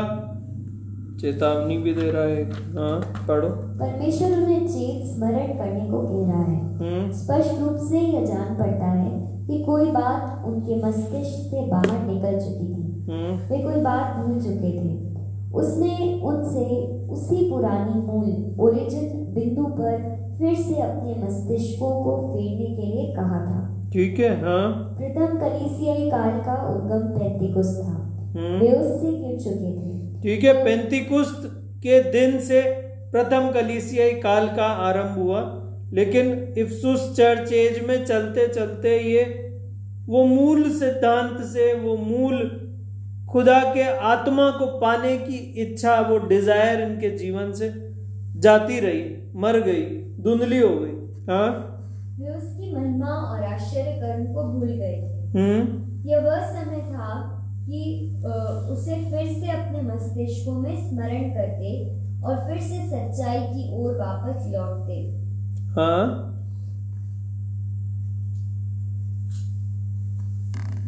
चेतावनी भी दे रहा है हाँ पढ़ो। परमेश्वर उन्हें चेत स्मरण करने को कह रहा है। हम्म। स्पष्ट रूप से यह जान पड़ता है कि कोई बात उनके मस्तिष्क से बाहर निकल चुकी थी। वे कोई बात भूल चुके थे। उसने उनसे उसी पुरानी मूल ओरिजिन बिंदु पर फिर से अपने मस्तिष्कों को फेरने के लिए कहा था। ठीक है हाँ। प्रथम कलीसियाई काल का उद्गम पैंतीकुस था। हम्म। वे उससे गिर चुके थे। ठीक है पेंतिकुस्त के दिन से प्रथम कलीसियाई काल का आरंभ हुआ लेकिन इफ्सुस चर्च एज में चलते चलते ये वो मूल सिद्धांत से वो मूल खुदा के आत्मा को पाने की इच्छा वो डिज़ायर इनके जीवन से जाती रही मर गई धुंधली हो गई। हाँ? वे उसकी महिमा और आश्चर्य कर्म को भूल गए। हम्म? यह वह समय था कि उसे फिर से अपने मस्तिष्कों में स्मरण करते और फिर से सच्चाई की ओर वापस लौटते। हाँ?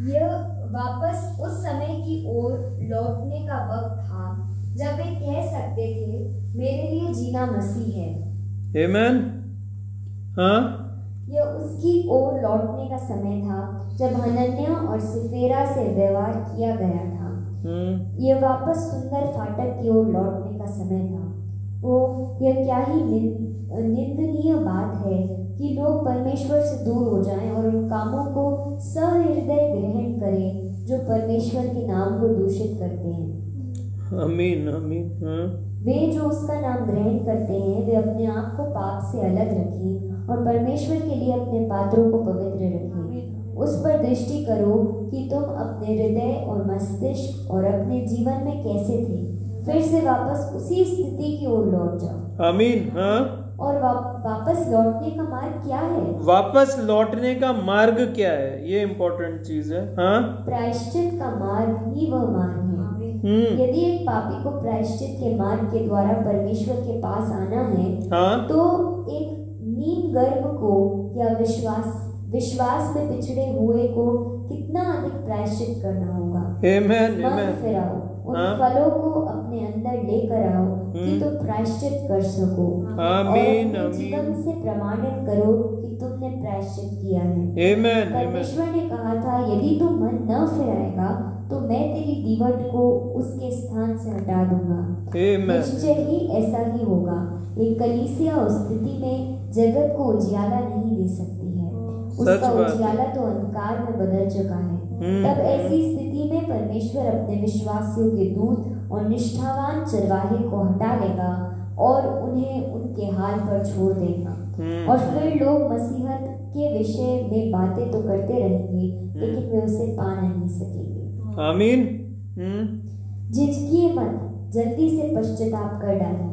यह वापस उस समय की ओर लौटने का वक्त था जब वे कह सकते थे मेरे लिए जीना मसीह है। Amen? हाँ? यह उसकी ओर लौटने का समय था जब हनन्या और सिफेरा से व्यवहार किया गया था। हम्म। यह वापस सुंदर फाटक की ओर लौटने का समय था। वो यह क्या ही निंदनीय बात है। कि लोग परमेश्वर से दूर हो जाएँ और उन कामों को सहृदय ग्रहण करें जो परमेश्वर के नाम को दूषित करते हैं। अमीन अमीन हाँ। वे जो उसका नाम ग्रहण करते हैं वे अपने आप को पाप से अलग रखें और परमेश्वर के लिए अपने पात्रों को पवित्र रखें। उस पर दृष्टि करो कि तुम अपने हृदय और मस्तिष्क और अपने जीवन में कैसे थे। फिर से वापस उसी स्थिति की ओर लौट जाओ। अमीन हाँ। और वा, वापस लौटने का मार्ग क्या है? वापस लौटने का मार्ग क्या है? ये इम्पोर्टेंट चीज़ है। हाँ? प्रायश्चित का मार्ग ही वह मार्ग है। हम्म। यदि एक पापी को प्रायश्चित के मार्ग के द्वारा परमेश्वर के पास आना है हाँ? तो एक नीम गर्भ को या विश्वास विश्वास में पिछड़े हुए को कितना अधिक प्रायश्चित करना होगा? Amen मन Amen फिराओ। उन हाँ। फलों को अपने अंदर लेकर आओ कि हम्म। तुम प्रायश्चित कर सको। और आमीन आमीन। जीवन से प्रमाणित करो कि तुमने प्रायश्चित किया है। Amen परमेश्वर ने कहा था यदि तू मन न फिराएगा तो मैं तेरी दीवट को उसके स्थान से हटा दूँगा। निश्चय ही ऐसा ही होगा। एक कलीसिया उस स्थिति में जगत को उजियाला नहीं दे सकती है। उसका उजियाला तो अंधकार में बदल चुका है। तब ऐसी स्थिति में परमेश्वर अपने विश्वासियों के दूत और निष्ठावान चरवाहे को हटा लेगा और उन्हें उनके हाल पर छोड़ देगा। हम्म, और फिर लोग मसीहत के विषय में बातें तो करते रहेंगे लेकिन वे उसे पा नहीं सकेंगे। आमीन। हम्म, झिझकिए मत जल्दी से पश्चाताप कर डालिए।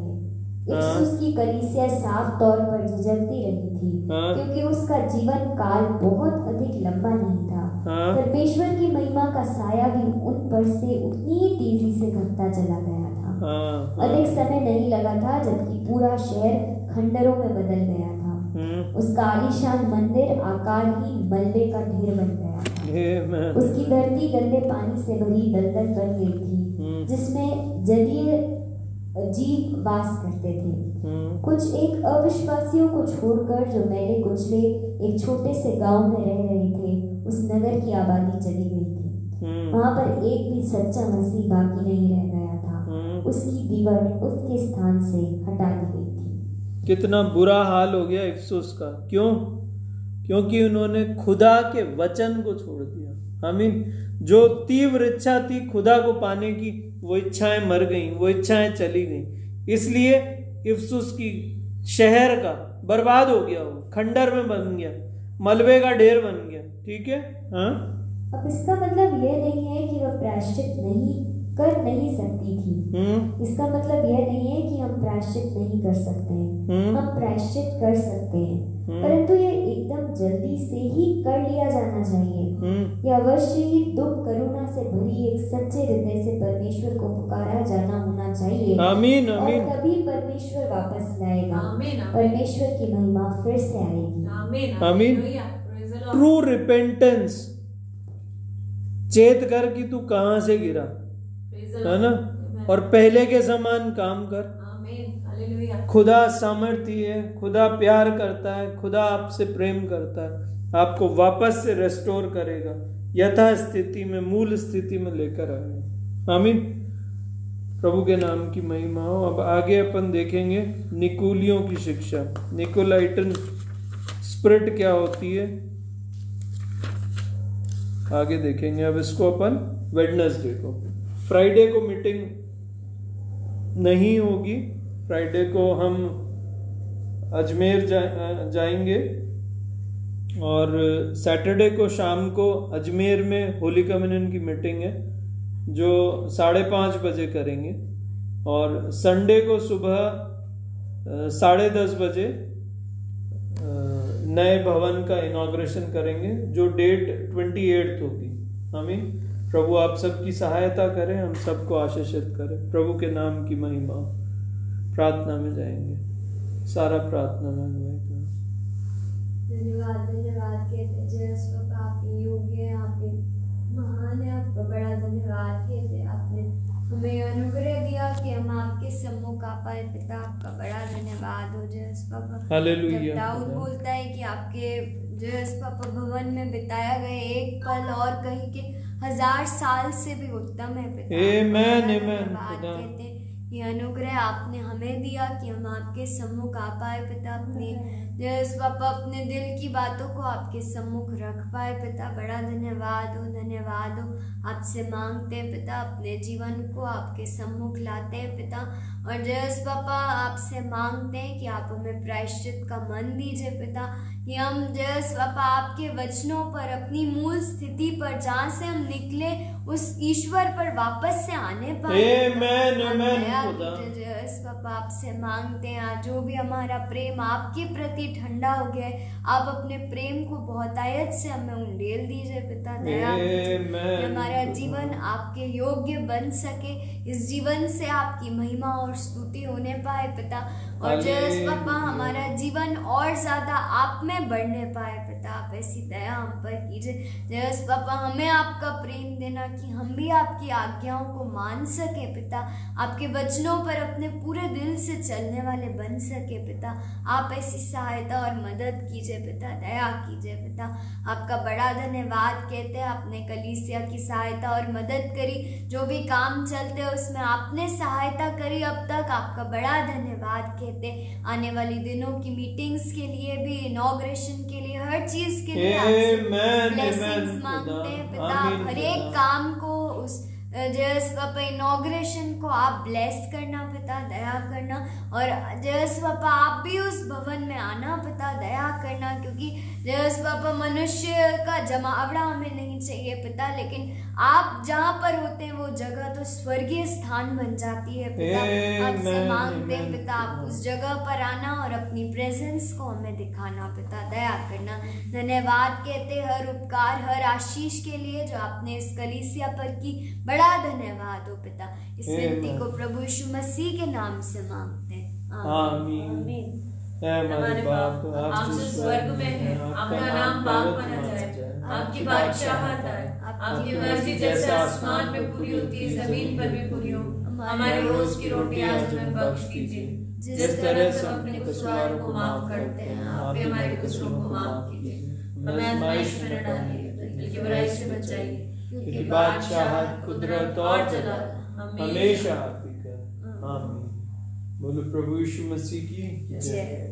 इफ्सुस की कलीसिया साफ़ तौर पर झिझकती रही थी हाँ। क्योंकि उसका जीवन काल बहुत अधिक लंबा नहीं हाँ। परमेश्वर की महिमा का साया भी उन पर से उतनी ही तेज़ी से घटता चला गया था। हाँ। अधिक समय नहीं लगा था जबकि पूरा शहर खंडरों में बदल गया था। हम्म, उसका आलीशान मंदिर आकार आकारहीन मलबे का ढेर बन गया था। उसकी धरती गंदे पानी से भरी दलदल बन गई थी हम्म, जिसमें जलीय जीव वास करते थे। हम्म, कुछ एक अविश्वासियों को छोड़कर जो मैंने कुचले एक छोटे से गाँव में रह रहे थे उस नगर की आबादी चली गई थी। हम्म, वहाँ पर एक भी सच्चा मसीह बाकी नहीं रह गया था। हम्म। उसकी दीवार उसके स्थान से हटा दी गई थी। कितना बुरा हाल हो गया अफसोस का। क्यों? क्योंकि उन्होंने खुदा के वचन को छोड़ दिया। आमीन। जो तीव्र इच्छा थी खुदा को पाने की वो इच्छाएँ मर गईं वो इच्छाएँ चली गईं। इसलिए इफ्सुस की शहर का बर्बाद हो गया वो खंडर में बन गया मलबे का ढेर बन गया ठीक है? हाँ? अब इसका मतलब यह नहीं है कि वह प्रायश्चित नहीं कर नहीं सकती थी। हम्म? इसका मतलब यह नहीं है कि हम प्रायश्चित नहीं कर सकते हैं। हम्म? हम प्रायश्चित कर सकते हैं। परंतु यह एकदम जल्दी से ही कर लिया जाना चाहिए। हम्म। यह अवश्य ही दुख करुणा से भरी एक सच्चे हृदय से परमेश्वर को पुकारा जाना होना चाहिए। आमीन आमीन। और तभी परमेश्वर वापस लाएगा। आमीन आमीन। परमेश्वर की महिमा फिर से आएगी। आमीन आमीन। ट्रू रिपेंटेंस चेत कर कि तू कहाँ से गिरा? है ना? और पहले के समान काम कर। खुदा सामर्थ्य है, खुदा प्यार करता है, खुदा आपसे प्रेम करता है, आपको वापस से रेस्टोर करेगा यथा स्थिति में, मूल स्थिति में लेकर आएगा। आमीन। प्रभु के नाम की महिमा हो। अब आगे अपन देखेंगे निकुलियों की शिक्षा। निकोलाइटन स्पिरिट क्या होती है? आगे देखेंगे। अब इसको अपन वेडनेसडे को। फ्राइडे को मीटिंग नहीं होगी। फ्राइडे को हम अजमेर जा, जाएँगे और सैटरडे को शाम को अजमेर में होली कम्युनियन की मीटिंग है जो साढ़े पाँच बजे करेंगे और संडे को सुबह साढ़े दस बजे नए भवन का इनाग्रेशन करेंगे जो डेट ट्वेंटी एट्थ होगी। आमीन। प्रभु आप सबकी सहायता करें हम सबको आशीषित करें। प्रभु के नाम की महिमा। प्रार्थना में जाएँगे। सारा प्रार्थना में करें धन्यवाद धन्यवाद कहते स्वरूप आप योग्य हैं आप महान है आपका बड़ा धन्यवाद कहते हैं आपने हमें अनुग्रह दिया कि हम आपके सम्मुख आ पाए पिता आपका बड़ा धन्यवाद हो जय हालेलुया दाऊद बोलता है कि आपके जय स्वरूप भवन में बिताया गए एक पल और कहीं के हज़ार साल से भी उत्तम है पिता। धन्यवाद कहते हैं। ये अनुग्रह आपने हमें दिया कि हम आपके सम्मुख आ पाए पिता अपने। जय पापा अपने दिल की बातों को आपके सम्मुख रख पाए पिता, बड़ा धन्यवाद हो धन्यवाद हो। आपसे मांगते हैं पिता, अपने जीवन को आपके सम्मुख लाते हैं पिता। और जयस पापा आपसे मांगते हैं कि आप हमें प्रायश्चित का मन दीजिए पिता, कि हम जयस पापा आपके वचनों पर, अपनी मूल स्थिति पर जहाँ से हम निकले उस ईश्वर पर वापस से आने आप आपसे मांगते हैं। जो भी हमारा प्रेम आपके प्रति ठंडा हो गया आप अपने प्रेम को बहुतायत से हमें उंडेल दीजिए पिता दया। हमारा जीवन आपके योग्य बन सके इस जीवन से आपकी महिमा और स्तुति होने पाए पिता। और जयस पापा हमारा जीवन और ज़्यादा आप में बढ़ने पाए पिता आप ऐसी दया हम पर कीजिए। जयस पापा, हमें आपका प्रेम देना कि हम भी आपकी आज्ञाओं को मान सके, पिता। आपके वचनों पर अपने पूरे दिल से चलने वाले बन सके, पिता। आप ऐसी सहायता और मदद कीजिए, पिता। दया कीजिए, पिता। आपका बड़ा धन्यवाद कहते हैं। आपने कलीसिया की सहायता और मदद करी। जो भी काम चलते, उसमें आपने सहायता करी। अब तक आपका बड़ा धन्यवाद कहते आने वाली दिनों की मीटिंग्स के लिए भी इनॉग्रेशन के लिए, हर चीज़ के लिए मांगते हैं पिता। हर एक काम को उस जयस पापा इनोग्रेशन को आप ब्लेस करना पिता दया करना। और जयस पापा आप भी उस भवन में आना पिता दया करना क्योंकि जयस पापा मनुष्य का जमावड़ा हमें नहीं चाहिए पिता लेकिन आप जहाँ पर होते हैं वो जगह तो स्वर्गीय स्थान बन जाती है पिता। आपसे मांगते हैं पिता आप उस जगह पर आना और अपनी प्रेजेंस को हमें दिखाना पिता दया करना। धन्यवाद कहते हर उपकार हर आशीष के लिए जो आपने इस कलीसिया पर की। बड़ा धन्यवाद हो पिता। इस विनती को प्रभु यीशु मसीह के नाम से मांगते हैं। आमीन। हमारे बाप आप जो स्वर्ग में है आपका नाम पाक माना जाए आपकी बादशाहत आए आपकी मर्ज़ी जैसे आसमान में पूरी होती है ज़मीन पर भी पूरी हो। हमारे रोज की रोटी आज हमें बख्श दीजिए। जिस तरह से अपने कसूरों को माफ़ करते हैं आप भी हमारे कसूरों को माफ़ कीजिए। हमें आजमाइश में न डालिए बल्कि बुराई से बचाइए क्योंकि बादशाहत कुदरत और जलाल हमेशा आप ही आमीन बोलो प्रभु यीशु मसीह की जय